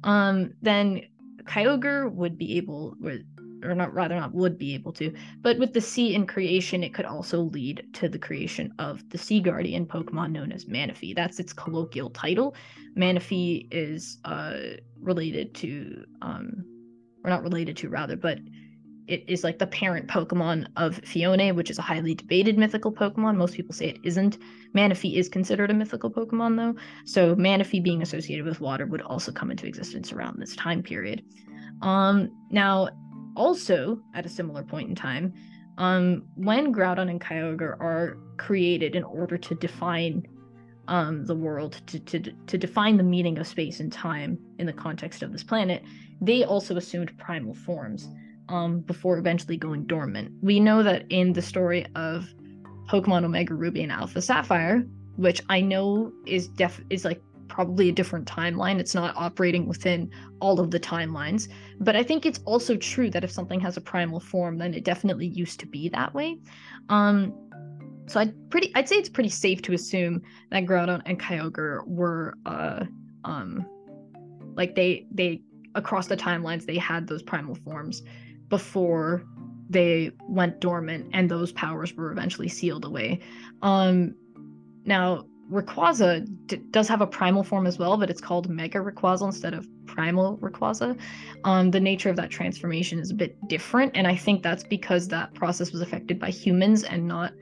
Um, then Kyogre would be able, or not rather not would be able to but with the sea in creation it could also lead to the creation of the sea guardian pokemon known as manaphy that's its colloquial title manaphy is uh, related to um, or not related to rather, but it is like the parent Pokemon of Phione, which is a highly debated mythical Pokemon. Most people say it isn't. Manaphy is considered a mythical Pokemon, though. So Manaphy being associated with water would also come into existence around this time period. Um, now, also at a similar point in time, um, when Groudon and Kyogre are created in order to define um, the world, to, to, to define the meaning of space and time in the context of this planet, they also assumed primal forms um, before eventually going dormant. We know that in the story of Pokemon Omega Ruby and Alpha Sapphire, which I know is def is like probably a different timeline. It's not operating within all of the timelines. But I think it's also true that if something has a primal form, then it definitely used to be that way. Um, so I'd pretty I'd say it's pretty safe to assume that Groudon and Kyogre were uh um like they they across the timelines they had those primal forms before they went dormant and those powers were eventually sealed away. Um now Rayquaza d- does have a primal form as well, but it's called Mega Rayquaza instead of Primal Rayquaza. Um, the nature of that transformation is a bit different, and I think that's because that process was affected by humans and not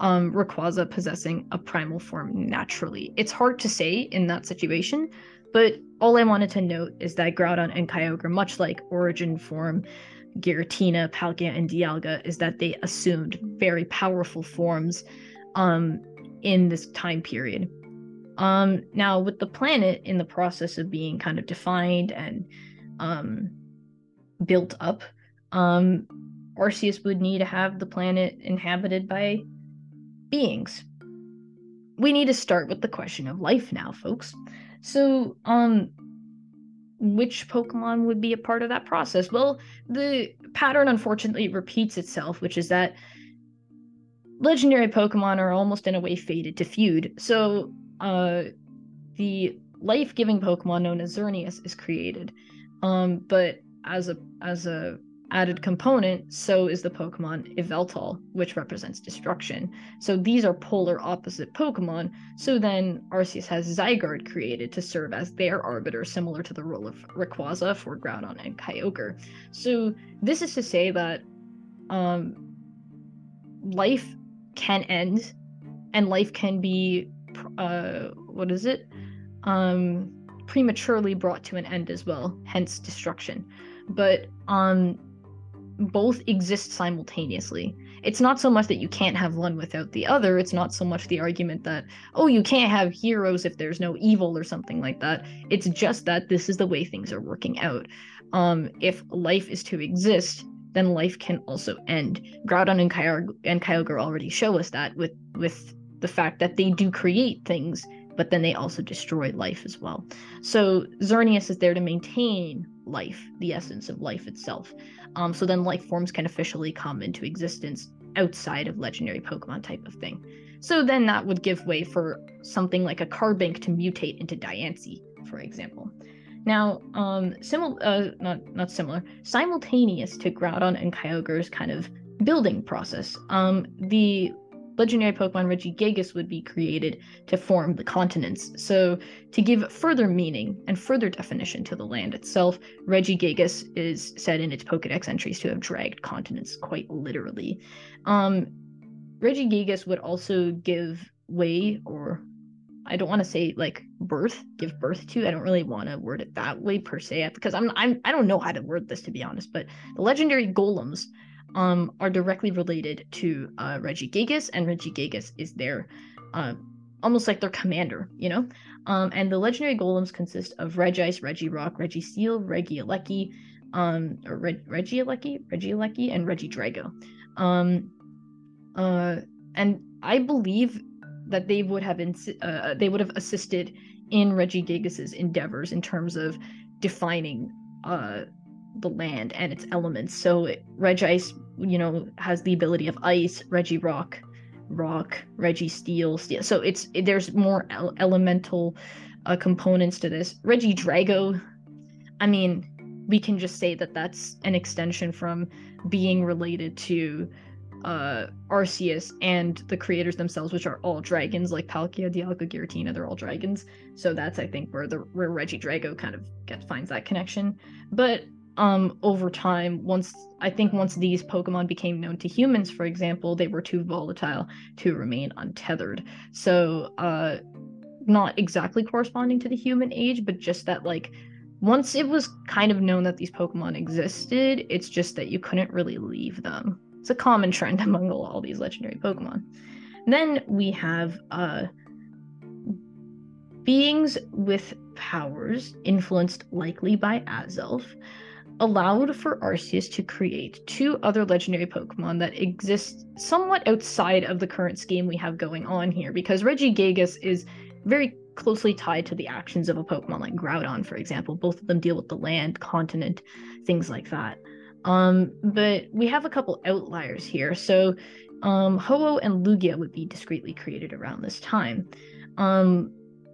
um, Rayquaza possessing a primal form naturally. It's hard to say in that situation, but all I wanted to note is that Groudon and Kyogre, much like Origin Form, Giratina, Palkia, and Dialga, is that they assumed very powerful forms um, in this time period. Um, now, with the planet in the process of being kind of defined and um, built up, um, Arceus would need to have the planet inhabited by beings. We need to start with the question of life now, folks. So, um, which Pokemon would be a part of that process? Well, the pattern unfortunately repeats itself, which is that legendary Pokemon are almost in a way fated to feud. So, uh, the life-giving Pokemon known as Xerneas is created. Um, but as a as a added component, so is the Pokemon Yveltal, which represents destruction. So these are polar opposite Pokemon. So then Arceus has Zygarde created to serve as their arbiter, similar to the role of Rayquaza for Groudon and Kyogre. So this is to say that um, life can end and life can be uh what is it? Um prematurely brought to an end as well hence destruction. But um both exist simultaneously. It's not so much that you can't have one without the other. It's not so much the argument that oh you can't have heroes if there's no evil or something like that. It's just that this is the way things are working out. Um if life is to exist then life can also end. Groudon and, Kyogre, and Kyogre already show us that with with the fact that they do create things, but then they also destroy life as well. So Xerneas is there to maintain life, the essence of life itself. Um, so then life forms can officially come into existence outside of legendary Pokemon type of thing. So then that would give way for something like a Carbink to mutate into Diancie, for example. Now, um, uh, not not similar, simultaneous to Groudon and Kyogre's kind of building process. Um, the legendary Pokemon Regigigas would be created to form the continents. So, to give further meaning and further definition to the land itself, Regigigas is said in its Pokedex entries to have dragged continents quite literally. Um, Regigigas would also give way or I don't want to say like birth, give birth to. I don't really want to word it that way per se because I'm I'm I don't know how to word this to be honest. But the legendary golems um are directly related to uh, Regigigas, and Reggie Regigigas is their uh, almost like their commander, you know. Um, and the legendary golems consist of Regice, Regirock, Registeel, Regieleki, um, or Reg- Regieleki, Regieleki, and Regidrago. Um, uh, and I believe that they would have ins- uh, they would have assisted in Regigigas's endeavors in terms of defining uh, the land and its elements. So Regice, you know, has the ability of ice, Regirock, rock. Registeel. steel. So it's it, there's more el- elemental uh, components to this. Regidrago. I mean, we can just say that that's an extension from being related to uh Arceus and the creators themselves, which are all dragons, like Palkia, Dialga, Giratina, they're all dragons. So that's I think where the where Regidrago kind of get finds that connection. But um over time once i think once these pokemon became known to humans for example they were too volatile to remain untethered so uh not exactly corresponding to the human age but just that like once it was kind of known that these pokemon existed it's just that you couldn't really leave them it's a common trend <laughs> among all these legendary pokemon then we have uh beings with powers influenced likely by Azelf allowed for Arceus to create two other legendary Pokemon that exist somewhat outside of the current scheme we have going on here, because Regigigas is very closely tied to the actions of a Pokemon like Groudon, for example. Both of them deal with the land, continent, things like that. Um, but we have a couple outliers here. So um, Ho-Oh and Lugia would be discreetly created around this time. Um,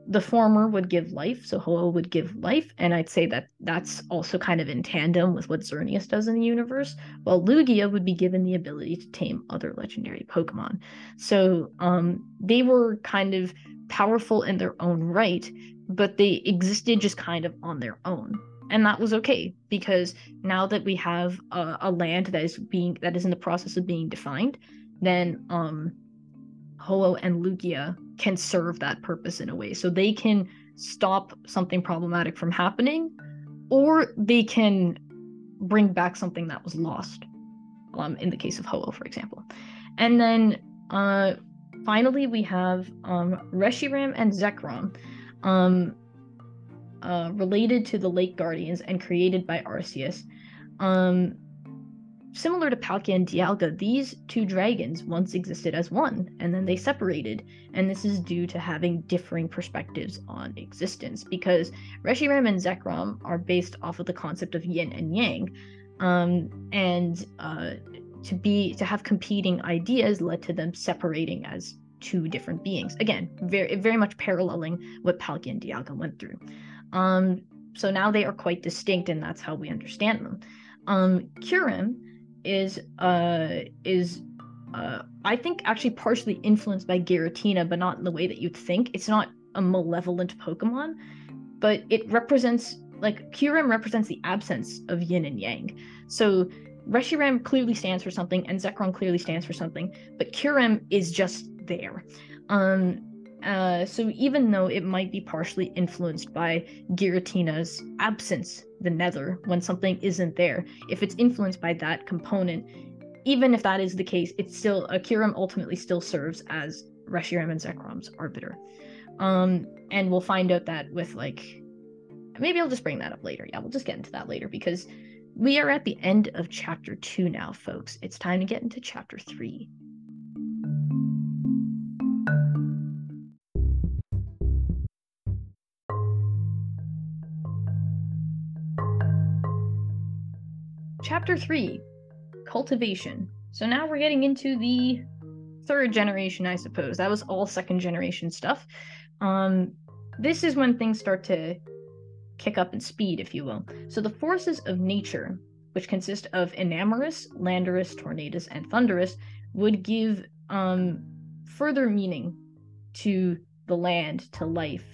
the former would give life, so Ho-Oh would give life, and I'd say that that's also kind of in tandem with what Xerneas does in the universe, while Lugia would be given the ability to tame other legendary Pokemon. So um, they were kind of powerful in their own right, but they existed just kind of on their own. And that was okay because now that we have a, a land that is being that is in the process of being defined, then um, Ho-Oh and Lugia can serve that purpose in a way. So they can stop something problematic from happening, or they can bring back something that was lost. Um, in the case of Ho-Oh, for example. And then uh, finally, we have um, Reshiram and Zekrom, um, uh, related to the Lake Guardians and created by Arceus. Um, Similar to Palkia and Dialga, these two dragons once existed as one, and then they separated, and this is due to having differing perspectives on existence, because Reshiram and Zekrom are based off of the concept of yin and yang, um, and uh, to be to have competing ideas led to them separating as two different beings. Again, very very much paralleling what Palkia and Dialga went through. Um, so now they are quite distinct, and that's how we understand them. Um, Kyurem is uh is uh I think actually partially influenced by Giratina, but not in the way that you'd think. It's not a malevolent Pokemon, but it represents like Kyurem represents the absence of yin and yang. So Reshiram clearly stands for something, and Zekrom clearly stands for something, but Kyurem is just there. Um, uh, so even though it might be partially influenced by Giratina's absence, the nether, when something isn't there, if it's influenced by that component, even if that is the case, it's still Kyurem ultimately still serves as Reshiram and Zekrom's arbiter. Um, and we'll find out that with like maybe I'll just bring that up later. Yeah, we'll just get into that later because we are at the end of chapter two now, folks. It's time to get into chapter three. Chapter 3 Cultivation. So now we're getting into the third generation, I suppose. That was all second generation stuff. Um, this is when things start to kick up in speed, if you will. So the forces of nature, which consist of Enamorus, Landorus, Tornadus, and Thundurus, would give um, further meaning to the land, to life,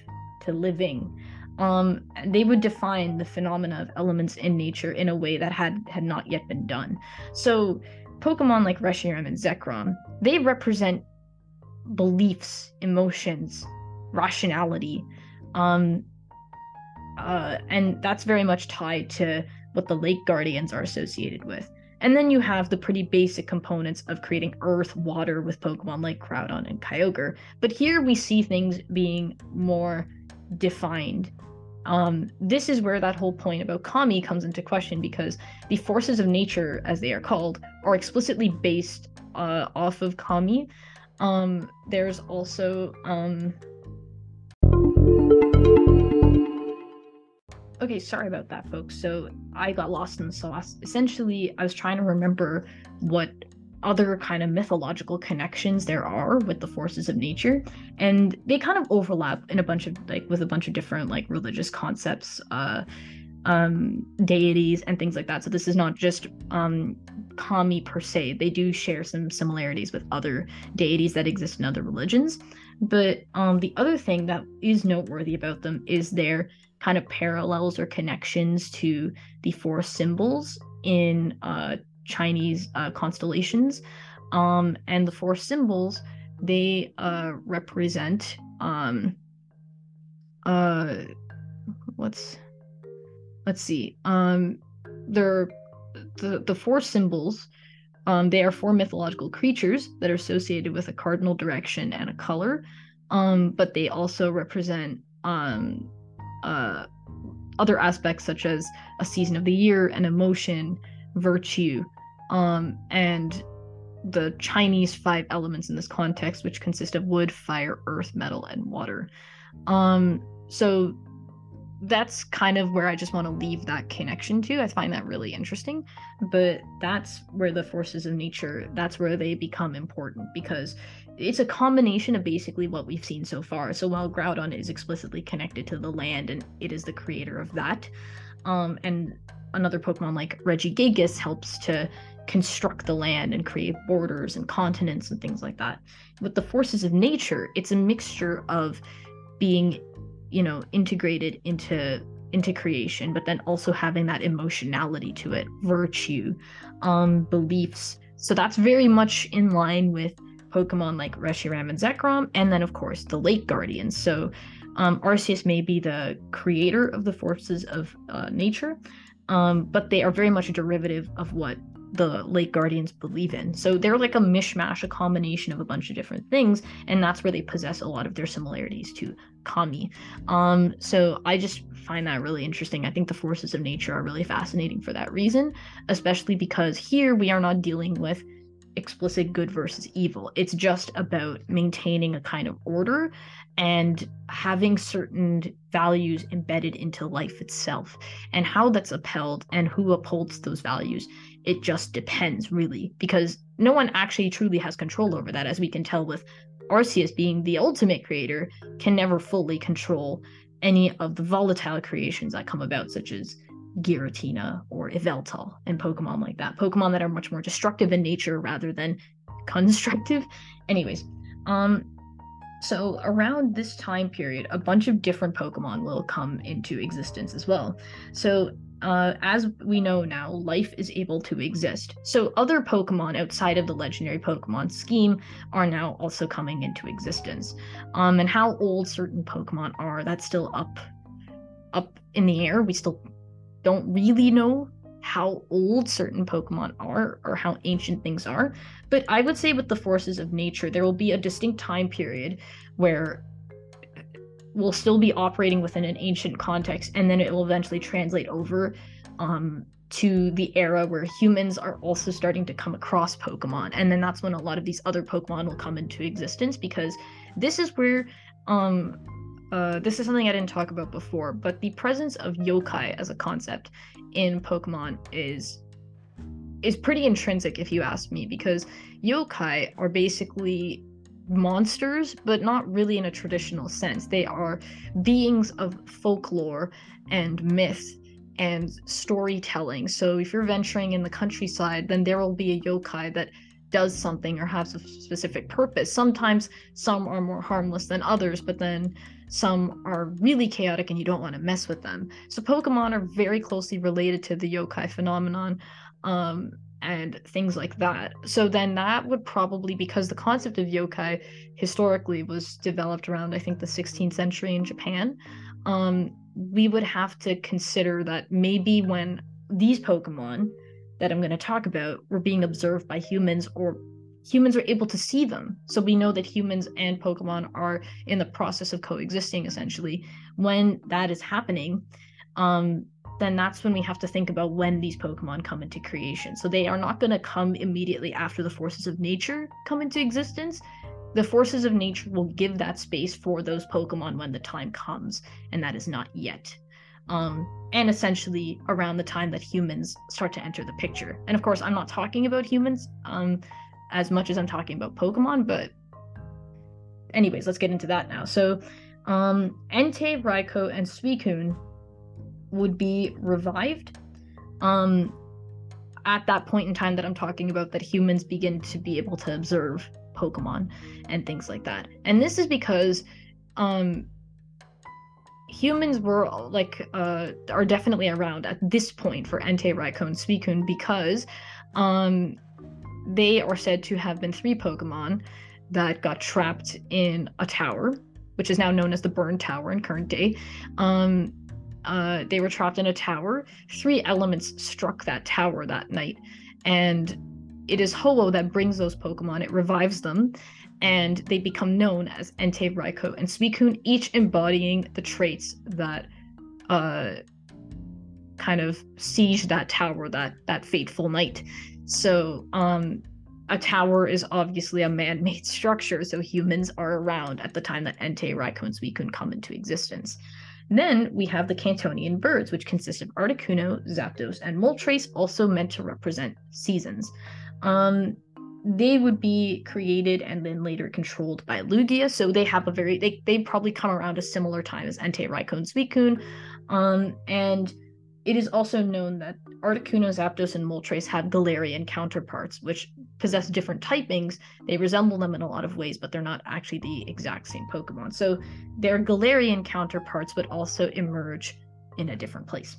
to living um, they would define the phenomena of elements in nature in a way that had had not yet been done. So, Pokemon like Reshiram and Zekrom, they represent beliefs, emotions, rationality, um, uh, and that's very much tied to what the Lake Guardians are associated with. And then you have the pretty basic components of creating earth, water with Pokemon like Groudon and Kyogre. But here we see things being more defined um, this is where that whole point about kami comes into question because the forces of nature, as they are called, are explicitly based uh, off of kami. Um, there's also um... okay, sorry about that, folks. So I got lost in the sauce. Essentially, I was trying to remember what other kind of mythological connections there are with the forces of nature. And they kind of overlap in a bunch of like with a bunch of different like religious concepts uh um deities and things like that. So this is not just um kami per se. They do share some similarities with other deities that exist in other religions. But um the other thing that is noteworthy about them is their kind of parallels or connections to the four symbols in uh, Chinese uh, constellations. Um, and the four symbols, they uh, represent um, uh, what's let's see um, they're the the four symbols um, they are four mythological creatures that are associated with a cardinal direction and a color um, but they also represent um, uh, other aspects such as a season of the year, an emotion, virtue, um, and the Chinese five elements in this context, which consist of wood, fire, earth, metal, and water. Um, so that's kind of where I just want to leave that connection to. I find that really interesting, but that's where the forces of nature, that's where they become important because it's a combination of basically what we've seen so far. So while Groudon is explicitly connected to the land and it is the creator of that, um, and another Pokemon like Regigigas helps to construct the land and create borders and continents and things like that. With the forces of nature, it's a mixture of being you know integrated into into creation but then also having that emotionality to it virtue um beliefs so that's very much in line with pokemon like reshiram and zekrom and then of course the lake guardians so um, arceus may be the creator of the forces of uh, nature um, but they are very much a derivative of what the lake guardians believe in. So they're like a mishmash a combination of a bunch of different things and that's where they possess a lot of their similarities to kami. Um so i just find that really interesting. I think the forces of nature are really fascinating for that reason especially because here we are not dealing with explicit good versus evil. It's just about maintaining a kind of order and having certain values embedded into life itself and how that's upheld and who upholds those values it just depends really because no one actually truly has control over that as we can tell with arceus being the ultimate creator can never fully control any of the volatile creations that come about such as Giratina or Yveltal and Pokemon like that. Pokemon that are much more destructive in nature rather than <laughs> constructive. Anyways, um so around this time period, a bunch of different Pokemon will come into existence as well. So uh, as we know now, life is able to exist. So other Pokemon outside of the legendary Pokemon scheme are now also coming into existence. Um, and how old certain Pokemon are, that's still up up in the air. We still don't really know how old certain Pokemon are or how ancient things are. But I would say with the forces of nature, there will be a distinct time period where we'll still be operating within an ancient context, and then it will eventually translate over um, to the era where humans are also starting to come across Pokemon. And then that's when a lot of these other Pokemon will come into existence because this is where um, uh, this is something I didn't talk about before, but the presence of yokai as a concept in Pokemon is is pretty intrinsic if you ask me because yokai are basically monsters but not really in a traditional sense. They are beings of folklore and myth and storytelling. So if you're venturing in the countryside then there will be a yokai that does something or has a specific purpose. Sometimes some are more harmless than others but then some are really chaotic and you don't want to mess with them. So Pokemon are very closely related to the yokai phenomenon. Um, and things like that. So then that would probably, because the concept of yokai historically was developed around, I think, the 16th century in Japan, um, we would have to consider that maybe when these Pokemon that I'm going to talk about were being observed by humans or humans are able to see them. So we know that humans and Pokemon are in the process of coexisting essentially. When that is happening, um, then that's when we have to think about when these Pokemon come into creation. So they are not going to come immediately after the forces of nature come into existence. The forces of nature will give that space for those Pokemon when the time comes, and that is not yet. Um, and essentially around the time that humans start to enter the picture. And of course, I'm not talking about humans. Um, as much as I'm talking about Pokemon, but anyways, let's get into that now. So, um, Entei, Raikou, and Suicune would be revived um, at that point in time that I'm talking about that humans begin to be able to observe Pokemon and things like that. And this is because um, humans were like uh are definitely around at this point for Entei, Raikou, and Suicune because um they are said to have been three Pokemon that got trapped in a tower, which is now known as the Burn Tower in current day. Um uh they were trapped in a tower. Three elements struck that tower that night. And it is Ho-Oh that brings those Pokemon. It revives them and they become known as Entei, Raikou, and Suicune, each embodying the traits that uh, kind of siege that tower that that fateful night. So, um, a tower is obviously a man-made <laughs> structure, so humans are around at the time that Entei, Raikou, and Suicune come into existence. Then we have the Kantonian birds, which consist of Articuno, Zapdos, and Moltres, also meant to represent seasons. Um, they would be created and then later controlled by Lugia. So they have a very they they probably come around a similar time as Entei, Raikou, and Suicune. Um, and it is also known that Articuno, Zapdos, and Moltres have Galarian counterparts, which possess different typings. They resemble them in a lot of ways, but they're not actually the exact same Pokemon. So they're Galarian counterparts, but also emerge in a different place.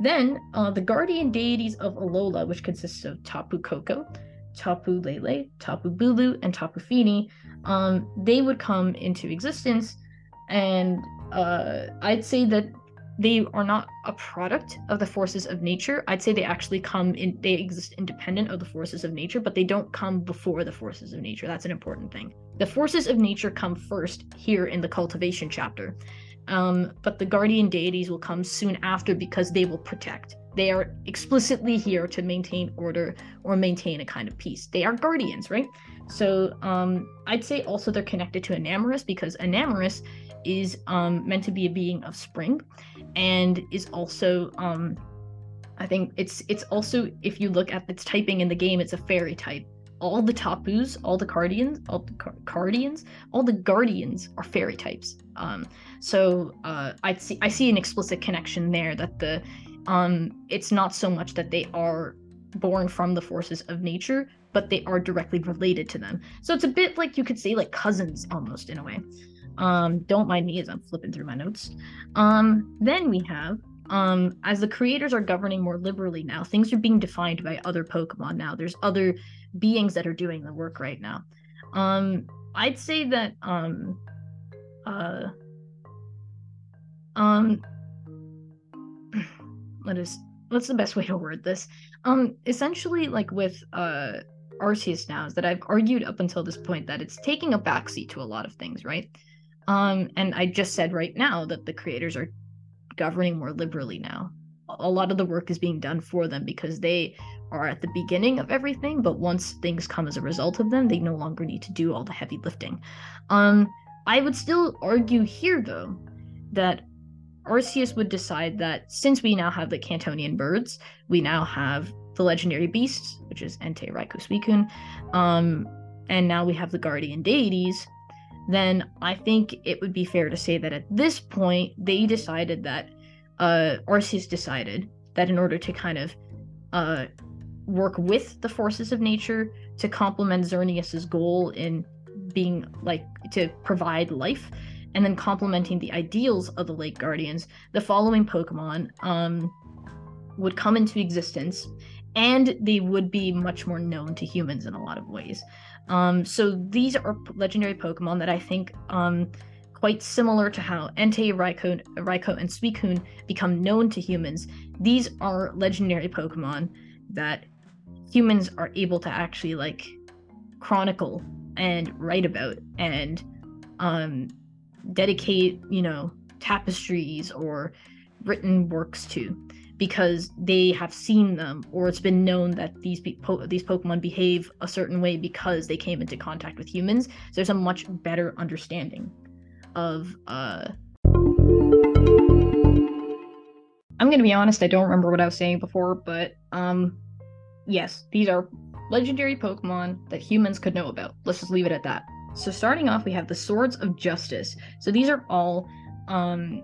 Then uh, the guardian deities of Alola, which consists of Tapu Koko, Tapu Lele, Tapu Bulu, and Tapu Fini, um, they would come into existence. And uh, I'd say that they are not a product of the forces of nature. I'd say they actually come in, they exist independent of the forces of nature, but they don't come before the forces of nature. That's an important thing. The forces of nature come first here in the cultivation chapter. Um, but the guardian deities will come soon after because they will protect. They are explicitly here to maintain order or maintain a kind of peace. They are guardians, right? So um, I'd say also they're connected to Enamorus because Enamorus is um, meant to be a being of spring and is also um, I think it's it's also if you look at its typing in the game, it's a fairy type all the tapus, all the guardians, all the guardians, all the guardians are fairy types. Um, so uh, I see I see an explicit connection there that the um, it's not so much that they are born from the forces of nature, but they are directly related to them. So it's a bit like you could say like cousins almost in a way. Um, don't mind me as I'm flipping through my notes. Um, then we have um, as the creators are governing more liberally now, things are being defined by other Pokemon now. There's other beings that are doing the work right now. Um, I'd say that um, uh, um, <clears throat> what is what's the best way to word this? Um, essentially, like with uh Arceus now, is that I've argued up until this point that it's taking a backseat to a lot of things, right? Um, and I just said right now that the creators are governing more liberally now. A lot of the work is being done for them because they are at the beginning of everything, but once things come as a result of them, they no longer need to do all the heavy lifting. Um, I would still argue here, though, that Arceus would decide that since we now have the Kantonian birds, we now have the legendary beasts, which is Entei, Raikou, Suicune, um, and now we have the guardian deities, then I think it would be fair to say that at this point, they decided that, uh, Arceus decided that in order to kind of uh, work with the forces of nature to complement Xerneas's goal in being like to provide life and then complementing the ideals of the lake guardians the following pokemon um, would come into existence and they would be much more known to humans in a lot of ways um, so these are legendary pokemon that i think um, quite similar to how Entei, Raikou, Raikou, and Suicune become known to humans. These are legendary Pokemon that humans are able to actually like chronicle and write about and um, dedicate, you know, tapestries or written works to because they have seen them or it's been known that these po- these Pokemon behave a certain way because they came into contact with humans. So there's a much better understanding of uh I'm to be honest, I don't remember what I was saying before, but um yes, these are legendary Pokemon that humans could know about. Let's just leave it at that. So starting off, we have the Swords of Justice. So these are all um,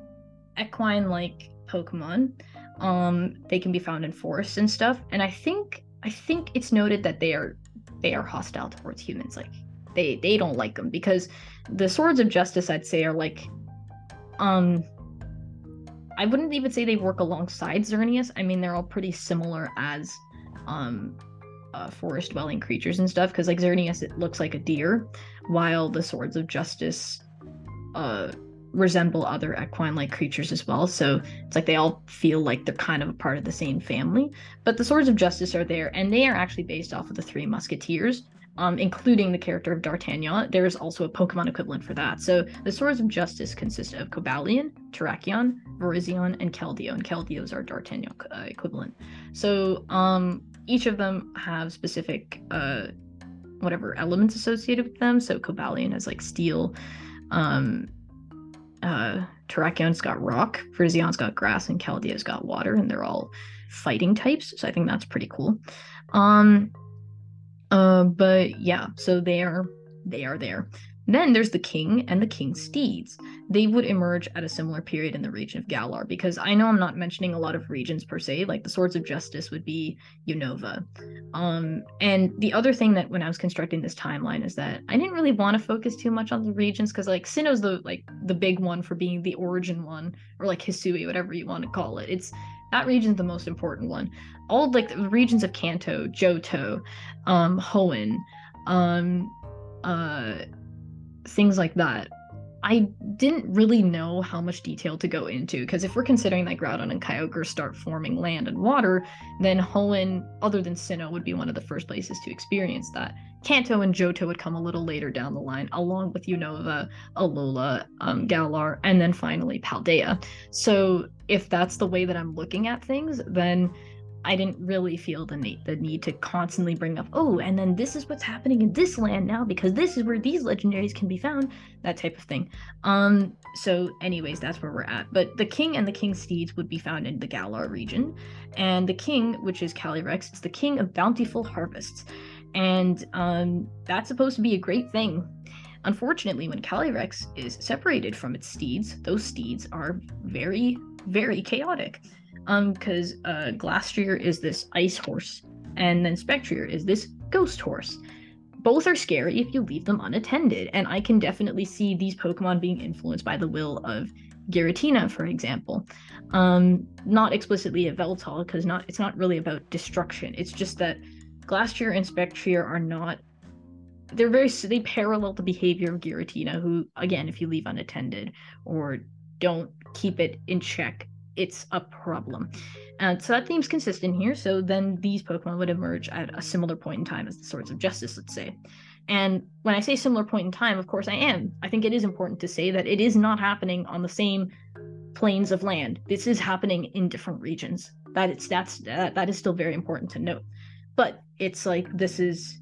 equine-like Pokemon. Um, they can be found in forests and stuff. And I think I think it's noted that they are they are hostile towards humans. Like they they don't like them because the Swords of Justice, I'd say, are like um I wouldn't even say they work alongside Xerneas. I mean, they're all pretty similar as um, uh, forest dwelling creatures and stuff. Because like Xerneas, it looks like a deer, while the Swords of Justice uh, resemble other equine like creatures as well. So it's like they all feel like they're kind of a part of the same family. But the Swords of Justice are there, and they are actually based off of the Three Musketeers, um, including the character of D'Artagnan. There is also a Pokemon equivalent for that. So the Swords of Justice consist of Cobalion, Terrakion, Virizion, and Keldeo, and Keldeo's are D'Artagnan uh, equivalent. So um, each of them have specific uh, whatever elements associated with them. So Cobalion has like steel. Um, uh, Terrakion's got rock, Virizion's got grass, and Keldeo's got water, and they're all fighting types. So I think that's pretty cool. Um, uh, but yeah, so they are they are there. Then there's the king and the king's steeds. They would emerge at a similar period in the region of Galar, because I know I'm not mentioning a lot of regions per se, like the Swords of Justice would be Unova. Um, and the other thing that when I was constructing this timeline is that I didn't really want to focus too much on the regions, because like Sinnoh's the like the big one for being the origin one, or like Hisui, whatever you want to call it. It's that region's the most important one. All like the regions of Kanto, Johto, um, Hoenn, um, uh things like that. I didn't really know how much detail to go into because if we're considering that Groudon and Kyogre start forming land and water, then Hoenn, other than Sinnoh, would be one of the first places to experience that. Kanto and Johto would come a little later down the line, along with Unova, Alola, um, Galar, and then finally Paldea. So if that's the way that I'm looking at things, then I didn't really feel the need the need to constantly bring up, oh, and then this is what's happening in this land now because this is where these legendaries can be found, that type of thing. Um, so anyways, that's where we're at. But the king and the king's steeds would be found in the Galar region, and the king, which is Calyrex, it's the king of bountiful harvests, and um, that's supposed to be a great thing. Unfortunately, when Calyrex is separated from its steeds, those steeds are very, very chaotic um because uh Glastrier is this ice horse and then Spectrier is this ghost horse both are scary if you leave them unattended and i can definitely see these pokemon being influenced by the will of Giratina, for example. Um, not explicitly Yveltal, because not it's not really about destruction. It's just that Glastrier and Spectrier are not they're very they parallel the behavior of Giratina, who again, if you leave unattended or don't keep it in check, it's a problem. And so that theme's consistent here. So then these Pokemon would emerge at a similar point in time as the Swords of Justice, let's say. And when I say similar point in time, of course I am. I think it is important to say that it is not happening on the same planes of land. This is happening in different regions. That it's that's that, that is still very important to note. But it's like this is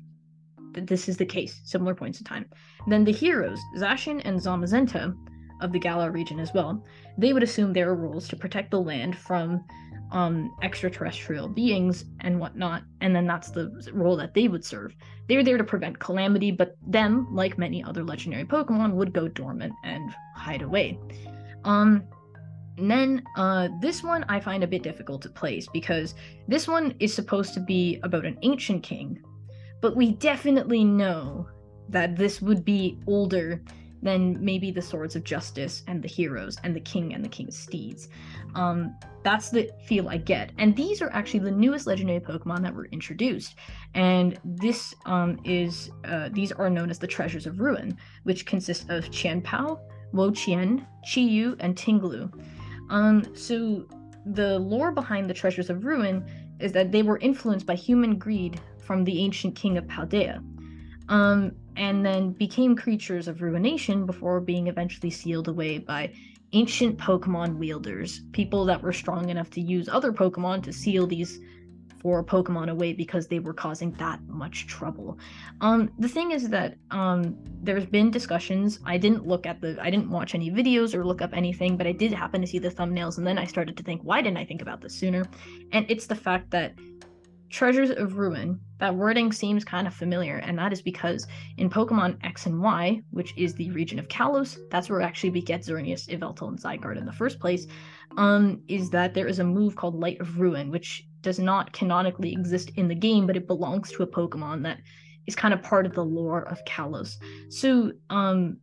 this is the case, similar points in time. Then the heroes, Zacian and Zamazenta, of the Galar region as well, they would assume their roles to protect the land from um, extraterrestrial beings and whatnot, and then that's the role that they would serve. They're there to prevent calamity, but them, like many other legendary Pokemon, would go dormant and hide away. Um, and then uh, this one I find a bit difficult to place because this one is supposed to be about an ancient king, but we definitely know that this would be older than maybe the swords of justice and the heroes and the king and the king's steeds. Um, that's the feel I get. And these are actually the newest legendary Pokemon that were introduced. And this um, is uh, these are known as the Treasures of Ruin, which consist of Chien-Pao, Wo-Chien, Chi-Yu, and Ting-Lu. Um, so the lore behind the Treasures of Ruin is that they were influenced by human greed from the ancient king of Paldea. Um, and then became creatures of ruination before being eventually sealed away by ancient Pokemon wielders, people that were strong enough to use other Pokemon to seal these four Pokemon away because they were causing that much trouble. Um, the thing is that um, there's been discussions. I didn't look at the, I didn't watch any videos or look up anything, but I did happen to see the thumbnails, and then I started to think, why didn't I think about this sooner? And it's the fact that Treasures of Ruin, that wording seems kind of familiar, and that is because in Pokemon X and Y, which is the region of Kalos, that's where actually we get Xerneas, Yveltal, and Zygarde in the first place, um, is that there is a move called Light of Ruin, which does not canonically exist in the game, but it belongs to a Pokemon that is kind of part of the lore of Kalos. So, um,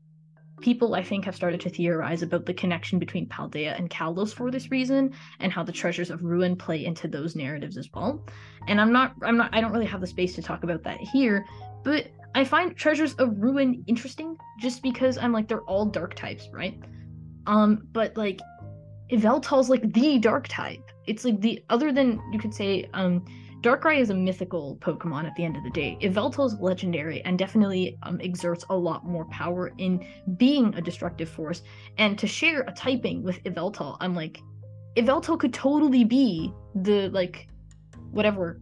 people I think have started to theorize about the connection between Paldea and Kalos for this reason, and how the treasures of ruin play into those narratives as well. And I'm not, I'm not, I don't really have the space to talk about that here, but I find treasures of ruin interesting just because I'm like they're all dark types, right? Um, but like Yveltal's like the dark type. It's like the other than you could say um Darkrai is a mythical Pokemon at the end of the day. Yveltal is legendary and definitely um, exerts a lot more power in being a destructive force. And to share a typing with Yveltal, I'm like, Yveltal could totally be the like, whatever,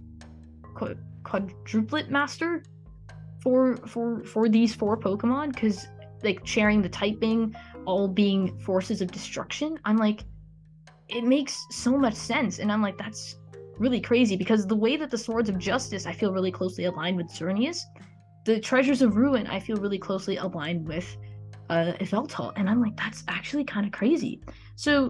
qu- quadruplet master for for for these four Pokemon because like sharing the typing, all being forces of destruction. I'm like, it makes so much sense, and I'm like, that's really crazy because the way that the Swords of Justice I feel really closely aligned with Xerneas, the Treasures of Ruin I feel really closely aligned with uh Yveltal, and I'm like that's actually kind of crazy. So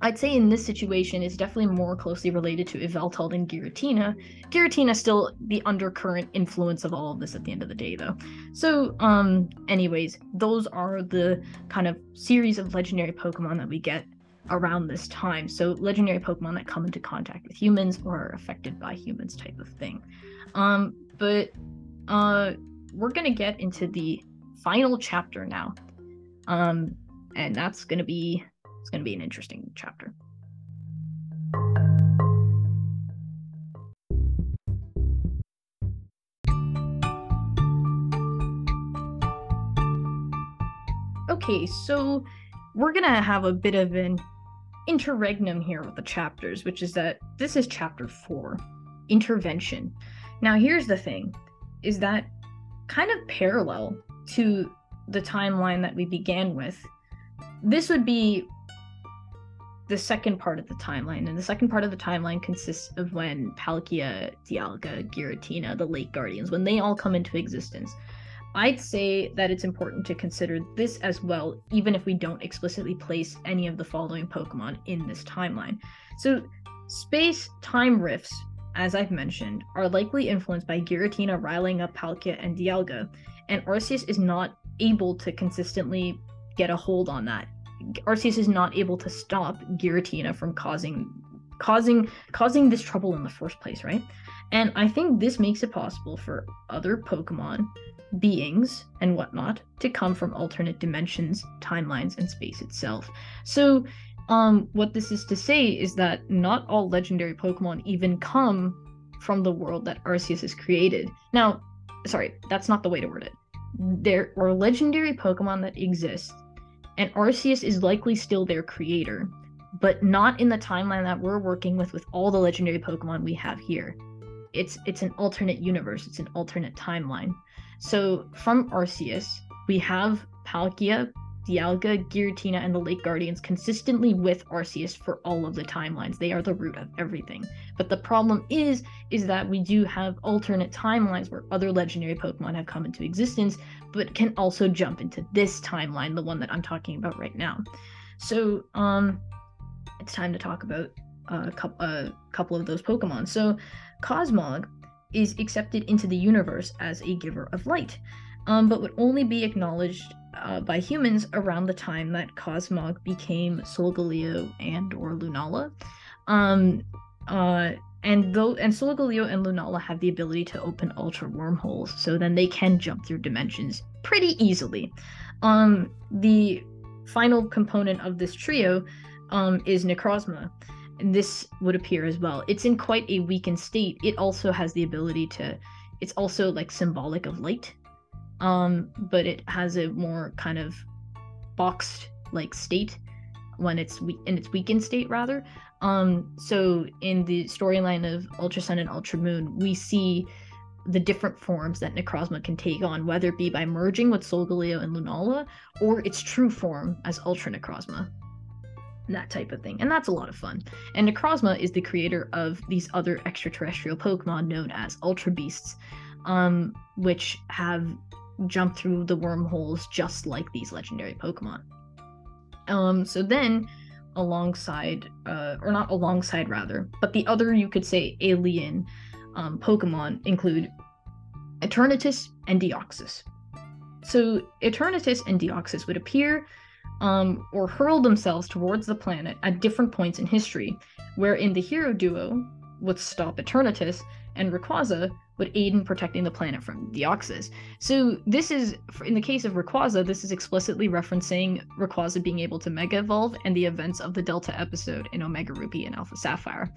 I'd say in this situation it's definitely more closely related to Yveltal than Giratina. Giratina still the undercurrent influence of all of this at the end of the day though. So um anyways, those are the kind of series of legendary Pokemon that we get around this time. So legendary Pokemon that come into contact with humans or are affected by humans type of thing. Um, but uh, we're gonna get into the final chapter now. Um, and that's gonna be it's gonna be an interesting chapter. Okay, so we're gonna have a bit of an interregnum here with the chapters, which is that this is chapter four, intervention. Now, here's the thing is that kind of parallel to the timeline that we began with, this would be the second part of the timeline. And the second part of the timeline consists of when Palkia, Dialga, Giratina, the Lake Guardians, when they all come into existence. I'd say that it's important to consider this as well, even if we don't explicitly place any of the following Pokemon in this timeline. So, space time rifts, as I've mentioned, are likely influenced by Giratina riling up Palkia and Dialga, and Arceus is not able to consistently get a hold on that. Arceus is not able to stop Giratina from causing causing causing this trouble in the first place, right? And I think this makes it possible for other Pokemon beings and whatnot to come from alternate dimensions, timelines, and space itself. So, um, what this is to say is that not all legendary Pokemon even come from the world that Arceus has created. Now, sorry, that's not the way to word it. There are legendary Pokemon that exist, and Arceus is likely still their creator, but not in the timeline that we're working with with all the legendary Pokemon we have here. It's it's an alternate universe, it's an alternate timeline. So from Arceus, we have Palkia, Dialga, Giratina, and the Lake Guardians consistently with Arceus for all of the timelines. They are the root of everything. But the problem is, is that we do have alternate timelines where other legendary Pokemon have come into existence, but can also jump into this timeline, the one that I'm talking about right now. So, um, it's time to talk about a couple, a couple of those Pokemon. So, Cosmog is accepted into the universe as a giver of light, um, but would only be acknowledged uh, by humans around the time that Cosmog became Solgaleo and or Lunala. Um, uh, and though and Solgaleo and Lunala have the ability to open ultra wormholes, so then they can jump through dimensions pretty easily. Um, the final component of this trio um, is Necrozma this would appear as well. It's in quite a weakened state. It also has the ability to it's also like symbolic of light. Um, but it has a more kind of boxed like state when it's we- in its weakened state rather. Um, so in the storyline of Ultra Sun and Ultra Moon, we see the different forms that Necrozma can take on, whether it be by merging with Solgaleo and Lunala, or its true form as Ultra Necrozma that type of thing. And that's a lot of fun. And Necrozma is the creator of these other extraterrestrial Pokemon known as Ultra Beasts, um, which have jumped through the wormholes just like these legendary Pokemon. Um, so then, alongside, uh, or not alongside rather, but the other, you could say, alien um, Pokemon include Eternatus and Deoxys. so Eternatus and Deoxys would appear um, or hurl themselves towards the planet at different points in history, wherein the hero duo would stop Eternatus and Rayquaza would aid in protecting the planet from Deoxys. So this is, in the case of Rayquaza, this is explicitly referencing Rayquaza being able to Mega Evolve and the events of the Delta episode in Omega Ruby and Alpha Sapphire.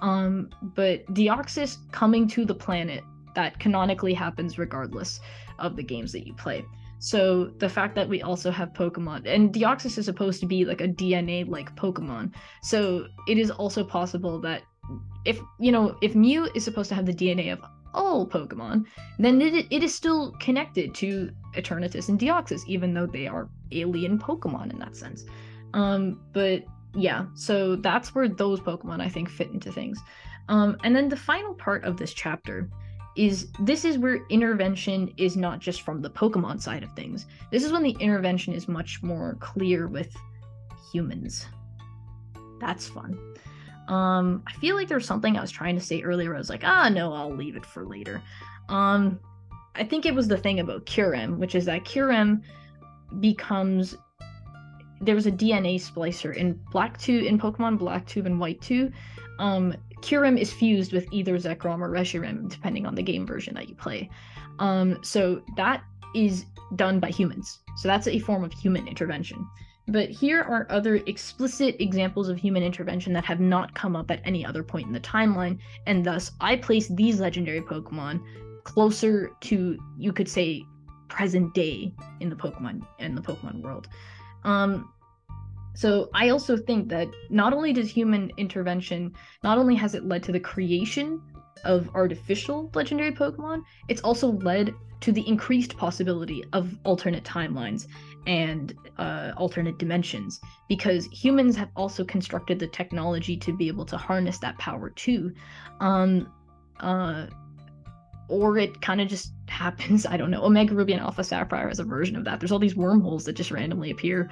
Um, but Deoxys coming to the planet that canonically happens regardless of the games that you play. So the fact that we also have Pokemon and Deoxys is supposed to be like a DNA like Pokemon. So it is also possible that if you know if Mew is supposed to have the DNA of all Pokemon, then it, it is still connected to Eternatus and Deoxys, even though they are alien Pokemon in that sense. Um, but yeah, so that's where those Pokemon I think fit into things. Um, and then the final part of this chapter is this is where intervention is not just from the Pokemon side of things. This is when the intervention is much more clear with humans. That's fun. Um, I feel like there's something I was trying to say earlier. I was like, ah, no, I'll leave it for later. Um, I think it was the thing about Kyurem, which is that Kyurem becomes there was a DNA splicer in Black 2 in Pokemon Black 2 and White 2. Um, Kyurem is fused with either Zekrom or Reshiram, depending on the game version that you play. Um, so that is done by humans. So that's a form of human intervention. But here are other explicit examples of human intervention that have not come up at any other point in the timeline, and thus I place these legendary Pokemon closer to, you could say, present day in the Pokemon in the Pokemon world. Um, so I also think that not only does human intervention, not only has it led to the creation of artificial legendary Pokemon, it's also led to the increased possibility of alternate timelines and uh, alternate dimensions because humans have also constructed the technology to be able to harness that power too. Um, uh, or it kind of just <laughs> happens. I don't know. Omega Ruby and Alpha Sapphire is a version of that. There's all these wormholes that just randomly appear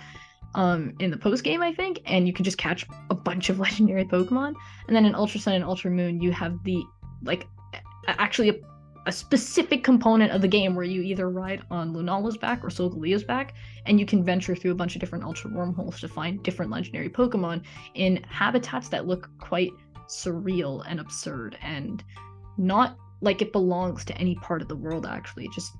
um, in the post game, I think, and you can just catch a bunch of <laughs> legendary Pokemon. And then in Ultra Sun and Ultra Moon, you have the like actually a, a specific component of the game where you either ride on Lunala's back or Solgaleo's back, and you can venture through a bunch of different Ultra wormholes to find different legendary Pokemon in habitats that look quite surreal and absurd and not like it belongs to any part of the world actually just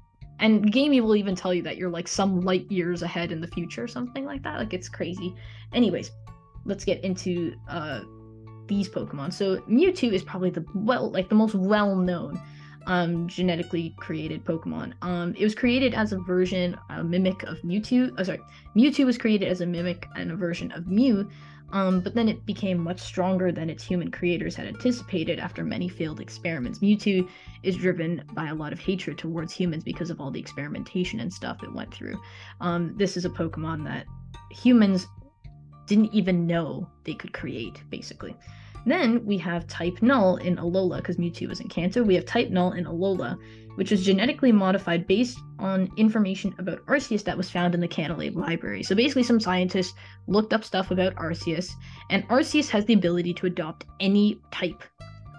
and gamey will even tell you that you're like some light years ahead in the future something like that. Like it's crazy. Anyways let's get into uh these pokemon. So mewtwo is probably the well like the most well known um genetically created pokemon. Um it was created as a version a mimic of mewtwo oh sorry mewtwo was created as a mimic and a version of mew um, but then it became much stronger than its human creators had anticipated after many failed experiments. Mewtwo is driven by a lot of hatred towards humans because of all the experimentation and stuff it went through. Um, this is a Pokemon that humans didn't even know they could create, basically. Then we have Type Null in Alola, because Mewtwo was in Kanto. We have Type Null in Alola, which was genetically modified based on information about Arceus that was found in the Canalave library. So basically, some scientists looked up stuff about Arceus, and Arceus has the ability to adopt any type.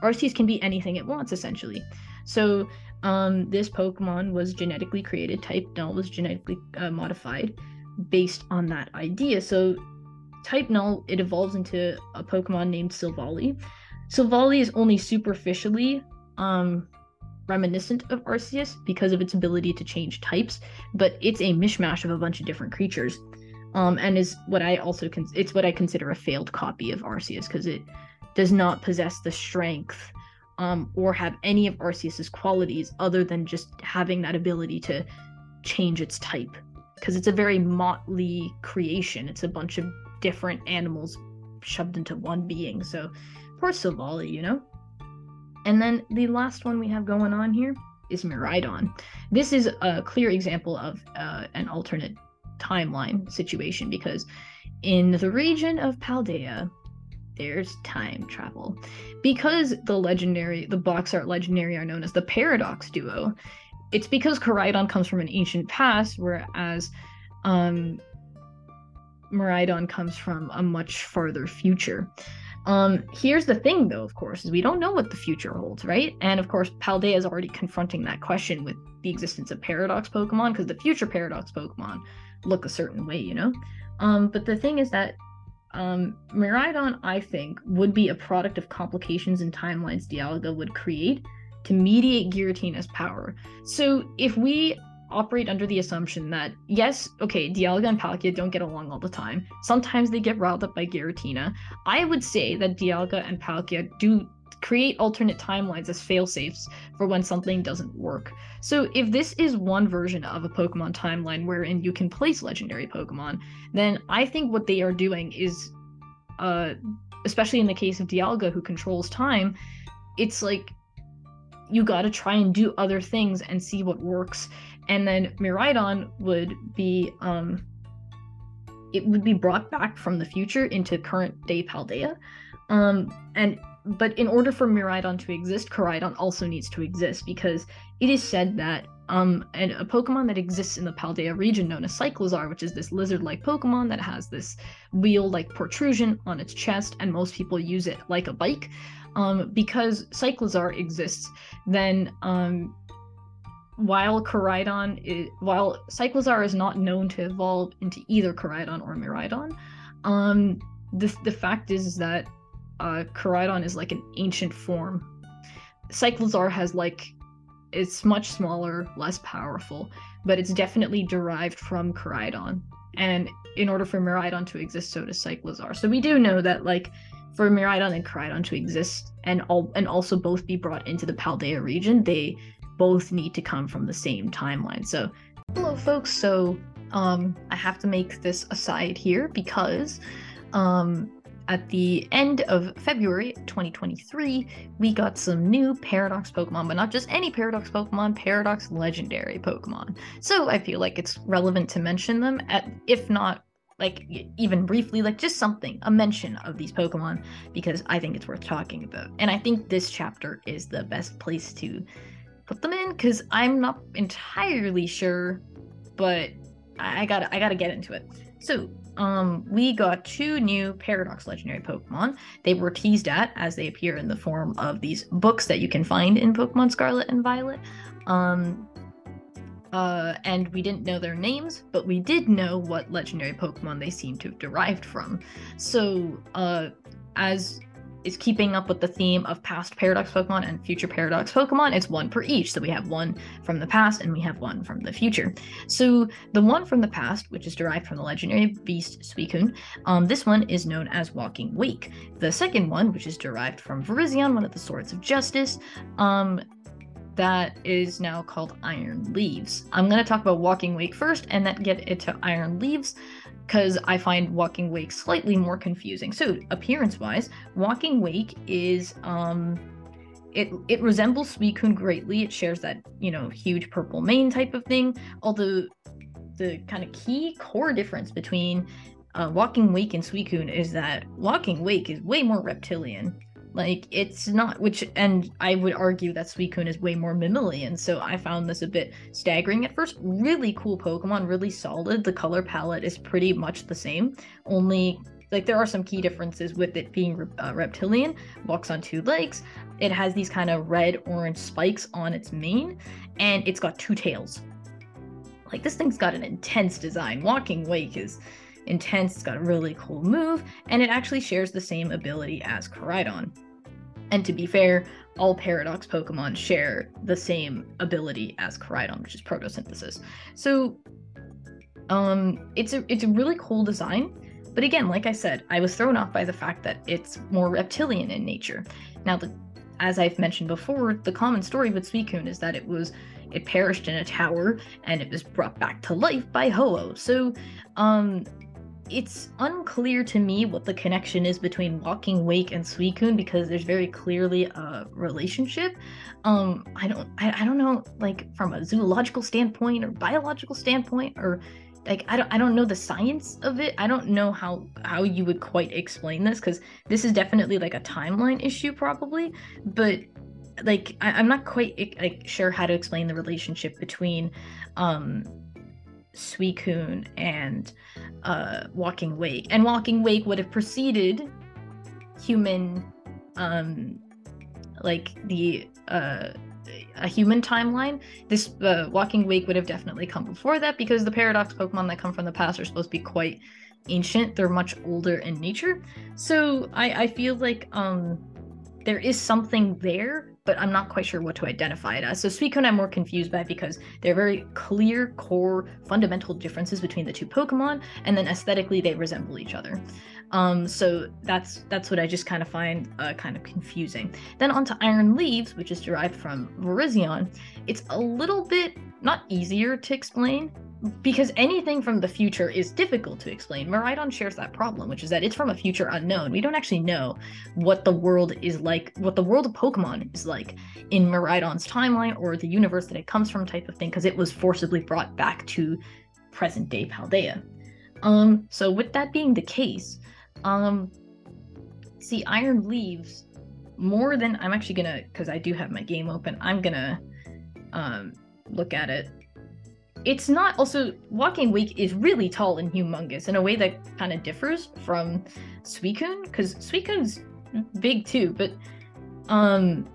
Arceus can be anything it wants, essentially. So um, this Pokemon was genetically created. Type Null was genetically uh, modified based on that idea. So Type Null it evolves into a Pokemon named Silvally. Silvally is only superficially um, reminiscent of Arceus because of its ability to change types, but it's a mishmash of a bunch of different creatures. Um, and is what I also con- it's what I consider a failed copy of Arceus because it does not possess the strength um, or have any of Arceus's qualities other than just having that ability to change its type. Because it's a very motley creation. It's a bunch of different animals shoved into one being. So poor Silvally, you know. And then the last one we have going on here is Miraidon. This is a clear example of uh, an alternate timeline situation because in the region of Paldea, there's time travel. Because the legendary, the box art legendary are known as the Paradox Duo, it's because Koraidon comes from an ancient past, whereas um, Miraidon comes from a much farther future. Um, here's the thing, though, of course, is we don't know what the future holds, right? And of course, Paldea is already confronting that question with the existence of Paradox Pokemon, because the future Paradox Pokemon look a certain way, you know? Um, but the thing is that um, Miraidon, I think, would be a product of complications and timelines Dialga would create to mediate Giratina's power. So if we operate under the assumption that yes, okay, Dialga and Palkia don't get along all the time. Sometimes they get riled up by Giratina. I would say that Dialga and Palkia do create alternate timelines as failsafes for when something doesn't work. So if this is one version of a Pokemon timeline wherein you can place legendary Pokemon, then I think what they are doing is uh especially in the case of Dialga who controls time, it's like you got to try and do other things and see what works and then Miraidon would be um it would be brought back from the future into current day Paldea. Um and but in order for Miraidon to exist, Koraidon also needs to exist because it is said that um and a Pokemon that exists in the Paldea region known as Cyclizar, which is this lizard-like Pokemon that has this wheel-like protrusion on its chest, and most people use it like a bike. Um, because Cyclizar exists, then um while Koraidon is while Cyclizar is not known to evolve into either Koraidon or Miraidon, um the the fact is, is that uh Koraidon is like an ancient form. Cyclizar has like it's much smaller, less powerful, but it's definitely derived from Koraidon. And in order for Miraidon to exist, so does Cyclizar. So we do know that like for Miraidon and Koraidon to exist and all and also both be brought into the Paldea region, they both need to come from the same timeline. So, hello, folks. So, um, I have to make this aside here because, um, at the end of February 2023, we got some new Paradox Pokemon, but not just any Paradox Pokemon, Paradox Legendary Pokemon. So I feel like it's relevant to mention them, at, if not like even briefly, like just something, a mention of these Pokemon, because I think it's worth talking about. And I think this chapter is the best place to put them in because I'm not entirely sure, but I gotta I gotta get into it. So um we got two new paradox legendary pokemon. They were teased at as they appear in the form of these books that you can find in pokemon scarlet and violet. Um uh and we didn't know their names but we did know what legendary pokemon they seem to have derived from. So uh as is keeping up with the theme of past Paradox Pokemon and future Paradox Pokemon. It's one per each. So we have one from the past and we have one from the future. So the one from the past, which is derived from the legendary beast Suicune, um, this one is known as Walking Wake. The second one, which is derived from Virizion, one of the Swords of Justice, um, that is now called Iron Leaves. I'm going to talk about Walking Wake first and then get into Iron Leaves because I find Walking Wake slightly more confusing. So, appearance wise, Walking Wake is um it it resembles Suicune greatly. It shares that, you know, huge purple mane type of thing. Although the kind of key core difference between uh, Walking Wake and Suicune is that Walking Wake is way more reptilian like it's not which and I would argue that Suicune is way more mammalian, so I found this a bit staggering at first. Really cool Pokemon, really solid. The color palette is pretty much the same, only like there are some key differences with it being uh, reptilian walks on two legs it has these kind of red orange spikes on its mane and it's got two tails like this thing's got an intense design walking wake is intense it's got a really cool move and it actually shares the same ability as Koraidon and to be fair, all Paradox Pokemon share the same ability as Koraidon, which is photosynthesis. So, um, it's a it's a really cool design. But again, like I said, I was thrown off by the fact that it's more reptilian in nature. Now, the, as I've mentioned before, the common story with Suicune is that it was it perished in a tower and it was brought back to life by Ho-Oh. So, um, it's unclear to me what the connection is between Walking Wake and Suicune because there's very clearly a relationship. Um, I don't, I, I don't know, like from a zoological standpoint or biological standpoint, or like I don't, I don't know the science of it. I don't know how how you would quite explain this because this is definitely like a timeline issue, probably. But like I, I'm not quite like sure how to explain the relationship between um Suicune and uh, Walking Wake. And Walking Wake would have preceded human um like the uh a human timeline. This uh, walking wake would have definitely come before that because the paradox pokemon that come from the past are supposed to be quite ancient. They're much older in nature. So i i feel like um there is something there but I'm not quite sure what to identify it as. So Suicune I'm more confused by because there are very clear core fundamental differences between the two Pokemon, and then aesthetically they resemble each other. Um, so that's that's what I just kind of find uh, kind of confusing. Then onto Iron Leaves, which is derived from Virizion. It's a little bit not easier to explain, because anything from the future is difficult to explain. Miraidon shares that problem, which is that it's from a future unknown. We don't actually know what the world is like, what the world of Pokemon is like in Miraidon's timeline or the universe that it comes from, type of thing, because it was forcibly brought back to present day Paldea. Um, so with that being the case, um, see, Iron Leaves more than I'm actually gonna, because I do have my game open. I'm gonna um look at it it's not also Walking Wake is really tall and humongous in a way that kind of differs from Suicune because Suicune's big too, but um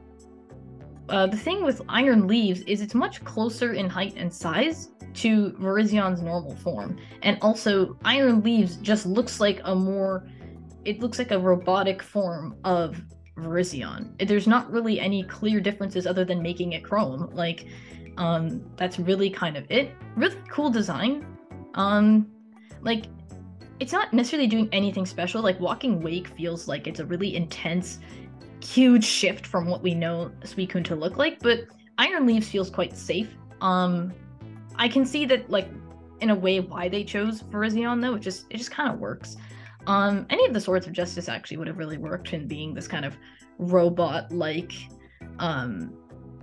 uh, the thing with Iron Leaves is it's much closer in height and size to Virizion's normal form. And also Iron Leaves just looks like a more it looks like a robotic form of Virizion. There's not really any clear differences other than making it chrome. Like um, that's really kind of it. Really cool design. Um, like it's not necessarily doing anything special. Like Walking Wake feels like it's a really intense, huge shift from what we know Suicune to look like, but Iron Leaves feels quite safe. Um, I can see that like in a way why they chose Virizion though. It just it just kind of works. Um, any of the Swords of Justice actually would have really worked in being this kind of robot like um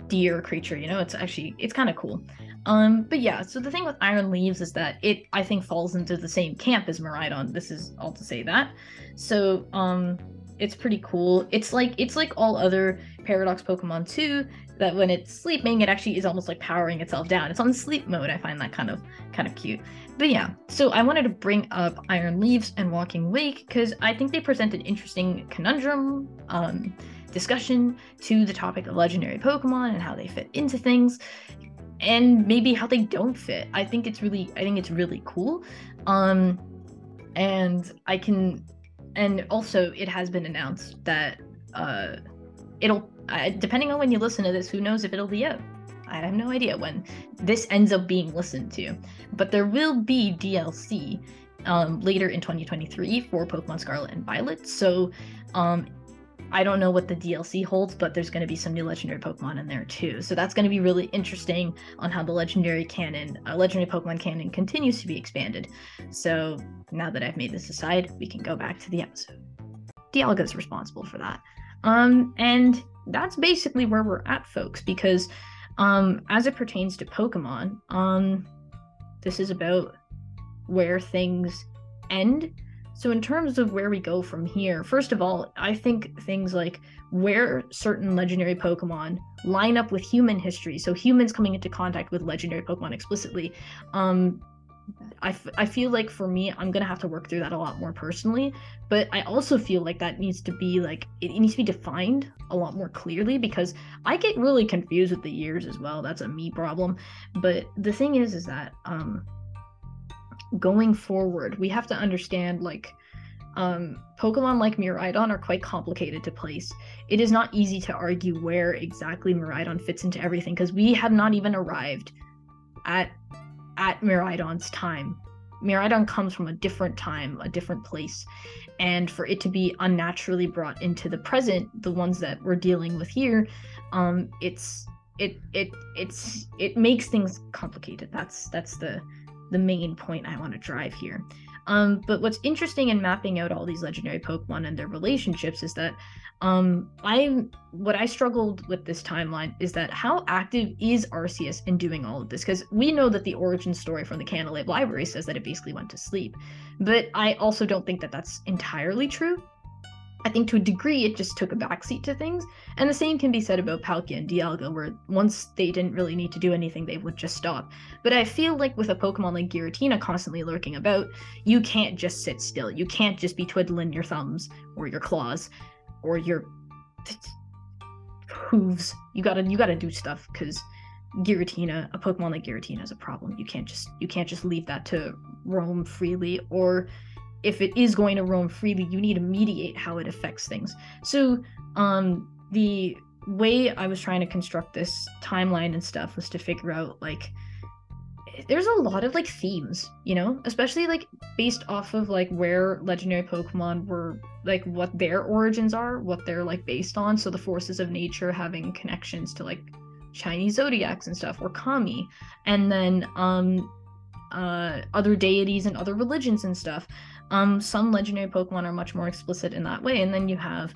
deer creature you know it's actually it's kind of cool. Um but yeah so the thing with iron leaves is that it i think falls into the same camp as Miraidon this is all to say that. So um it's pretty cool. It's like it's like all other paradox pokemon too that when it's sleeping it actually is almost like powering itself down. It's on sleep mode i find that kind of kind of cute. But yeah so i wanted to bring up iron leaves and walking wake because i think they present an interesting conundrum um discussion to the topic of legendary Pokemon and how they fit into things and maybe how they don't fit. I think it's really I think it's really cool. Um and I can and also it has been announced that uh it'll uh, depending on when you listen to this, who knows if it'll be out. I have no idea when this ends up being listened to, but there will be DLC um, later in 2023 for Pokemon Scarlet and Violet. So um, I don't know what the DLC holds, but there's going to be some new legendary Pokemon in there too. So that's going to be really interesting on how the legendary canon, uh, legendary Pokemon canon continues to be expanded. So now that I've made this aside, we can go back to the episode. Dialga is responsible for that. Um, and that's basically where we're at, folks, because um, as it pertains to Pokemon, um, this is about where things end so, in terms of where we go from here, first of all, I think things like where certain legendary Pokemon line up with human history, so humans coming into contact with legendary Pokemon explicitly, um, I, f- I feel like for me, I'm gonna have to work through that a lot more personally. But I also feel like that needs to be like it, it needs to be defined a lot more clearly because I get really confused with the years as well. That's a me problem. But the thing is, is that um, going forward, we have to understand like um, Pokemon like Miraidon are quite complicated to place. It is not easy to argue where exactly Miraidon fits into everything because we have not even arrived at at Miraidon's time. Miraidon comes from a different time, a different place, and for it to be unnaturally brought into the present, the ones that we're dealing with here, um, it's it it it's it makes things complicated. That's that's the the main point I want to drive here. Um, but what's interesting in mapping out all these legendary Pokemon and their relationships is that um, I what I struggled with this timeline is that how active is Arceus in doing all of this? Because we know that the origin story from the Canalave Library says that it basically went to sleep, but I also don't think that that's entirely true. I think to a degree it just took a backseat to things. And the same can be said about Palkia and Dialga, where once they didn't really need to do anything, they would just stop. But I feel like with a Pokemon like Giratina constantly lurking about, you can't just sit still. You can't just be twiddling your thumbs or your claws. or your hooves. You gotta you gotta do stuff because Giratina, a Pokemon like Giratina is a problem. You can't just you can't just leave that to roam freely or if it is going to roam freely, you need to mediate how it affects things. So, um the way I was trying to construct this timeline and stuff was to figure out like there's a lot of like themes, you know, especially like based off of like where legendary Pokemon were like what their origins are, what they're like based on. So the forces of nature having connections to like Chinese zodiacs and stuff, or Kami, and then um uh other deities and other religions and stuff. Um some legendary Pokemon are much more explicit in that way. And then you have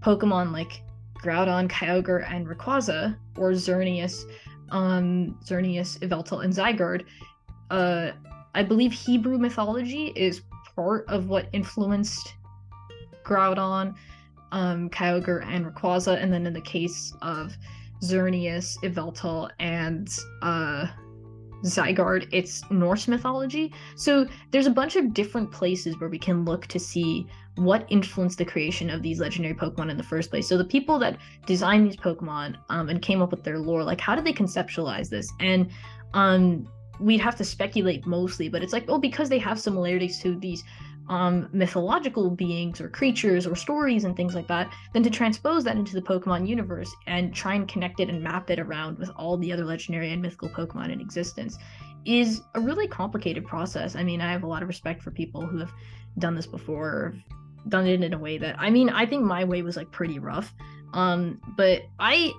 Pokemon like Groudon, Kyogre, and Rayquaza, or Xerneas, um, Xerneas, Yveltal, and Zygarde. Uh, I believe Hebrew mythology is part of what influenced Groudon, um, Kyogre, and Rayquaza, and then in the case of Xerneas, Yveltal, and uh, Zygarde, it's Norse mythology. So there's a bunch of different places where we can look to see what influenced the creation of these legendary Pokemon in the first place. So the people that designed these Pokemon um, and came up with their lore, like how did they conceptualize this? And um, we'd have to speculate mostly, but it's like, oh, because they have similarities to these um, mythological beings or creatures or stories and things like that, then to transpose that into the Pokemon universe and try and connect it and map it around with all the other legendary and mythical Pokemon in existence is a really complicated process. I mean, I have a lot of respect for people who have done this before, done it in a way that I mean, I think my way was like pretty rough. Um, but I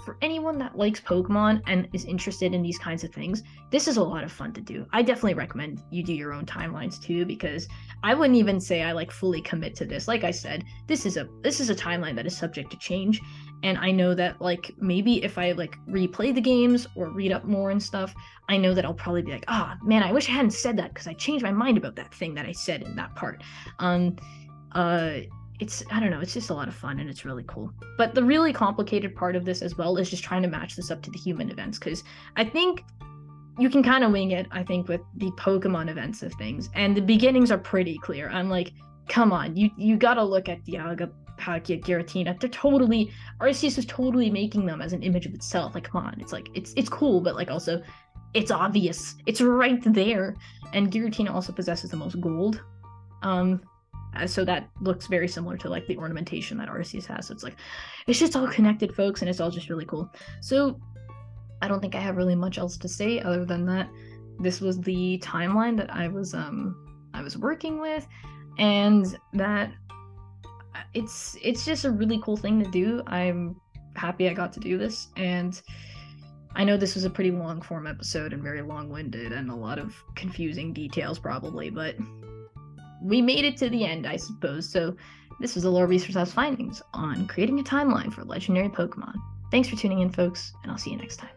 for anyone that likes Pokemon and is interested in these kinds of things, this is a lot of fun to do. I definitely recommend you do your own timelines too because I wouldn't even say I like fully commit to this. Like I said, this is a this is a timeline that is subject to change and I know that like maybe if I like replay the games or read up more and stuff, I know that I'll probably be like, "Ah, oh, man, I wish I hadn't said that because I changed my mind about that thing that I said in that part." Um uh it's I don't know, it's just a lot of fun and it's really cool. But the really complicated part of this as well is just trying to match this up to the human events because I think you can kind of wing it, I think, with the Pokemon events of things. And the beginnings are pretty clear. I'm like, come on, you you gotta look at Dialga, Palkia, Giratina. They're totally Arceus is totally making them as an image of itself. Like, come on, it's like it's it's cool, but like also it's obvious. It's right there. And Giratina also possesses the most gold. Um, so that looks very similar to like the ornamentation that Arceus has. So it's like it's just all connected, folks, and it's all just really cool. So I don't think I have really much else to say other than that this was the timeline that I was um I was working with, and that uh, it's it's just a really cool thing to do. I'm happy I got to do this, and I know this was a pretty long form episode and very long winded and a lot of confusing details probably, but we made it to the end, I suppose. So this was the Lore Research House findings on creating a timeline for legendary Pokemon. Thanks for tuning in, folks, and I'll see you next time.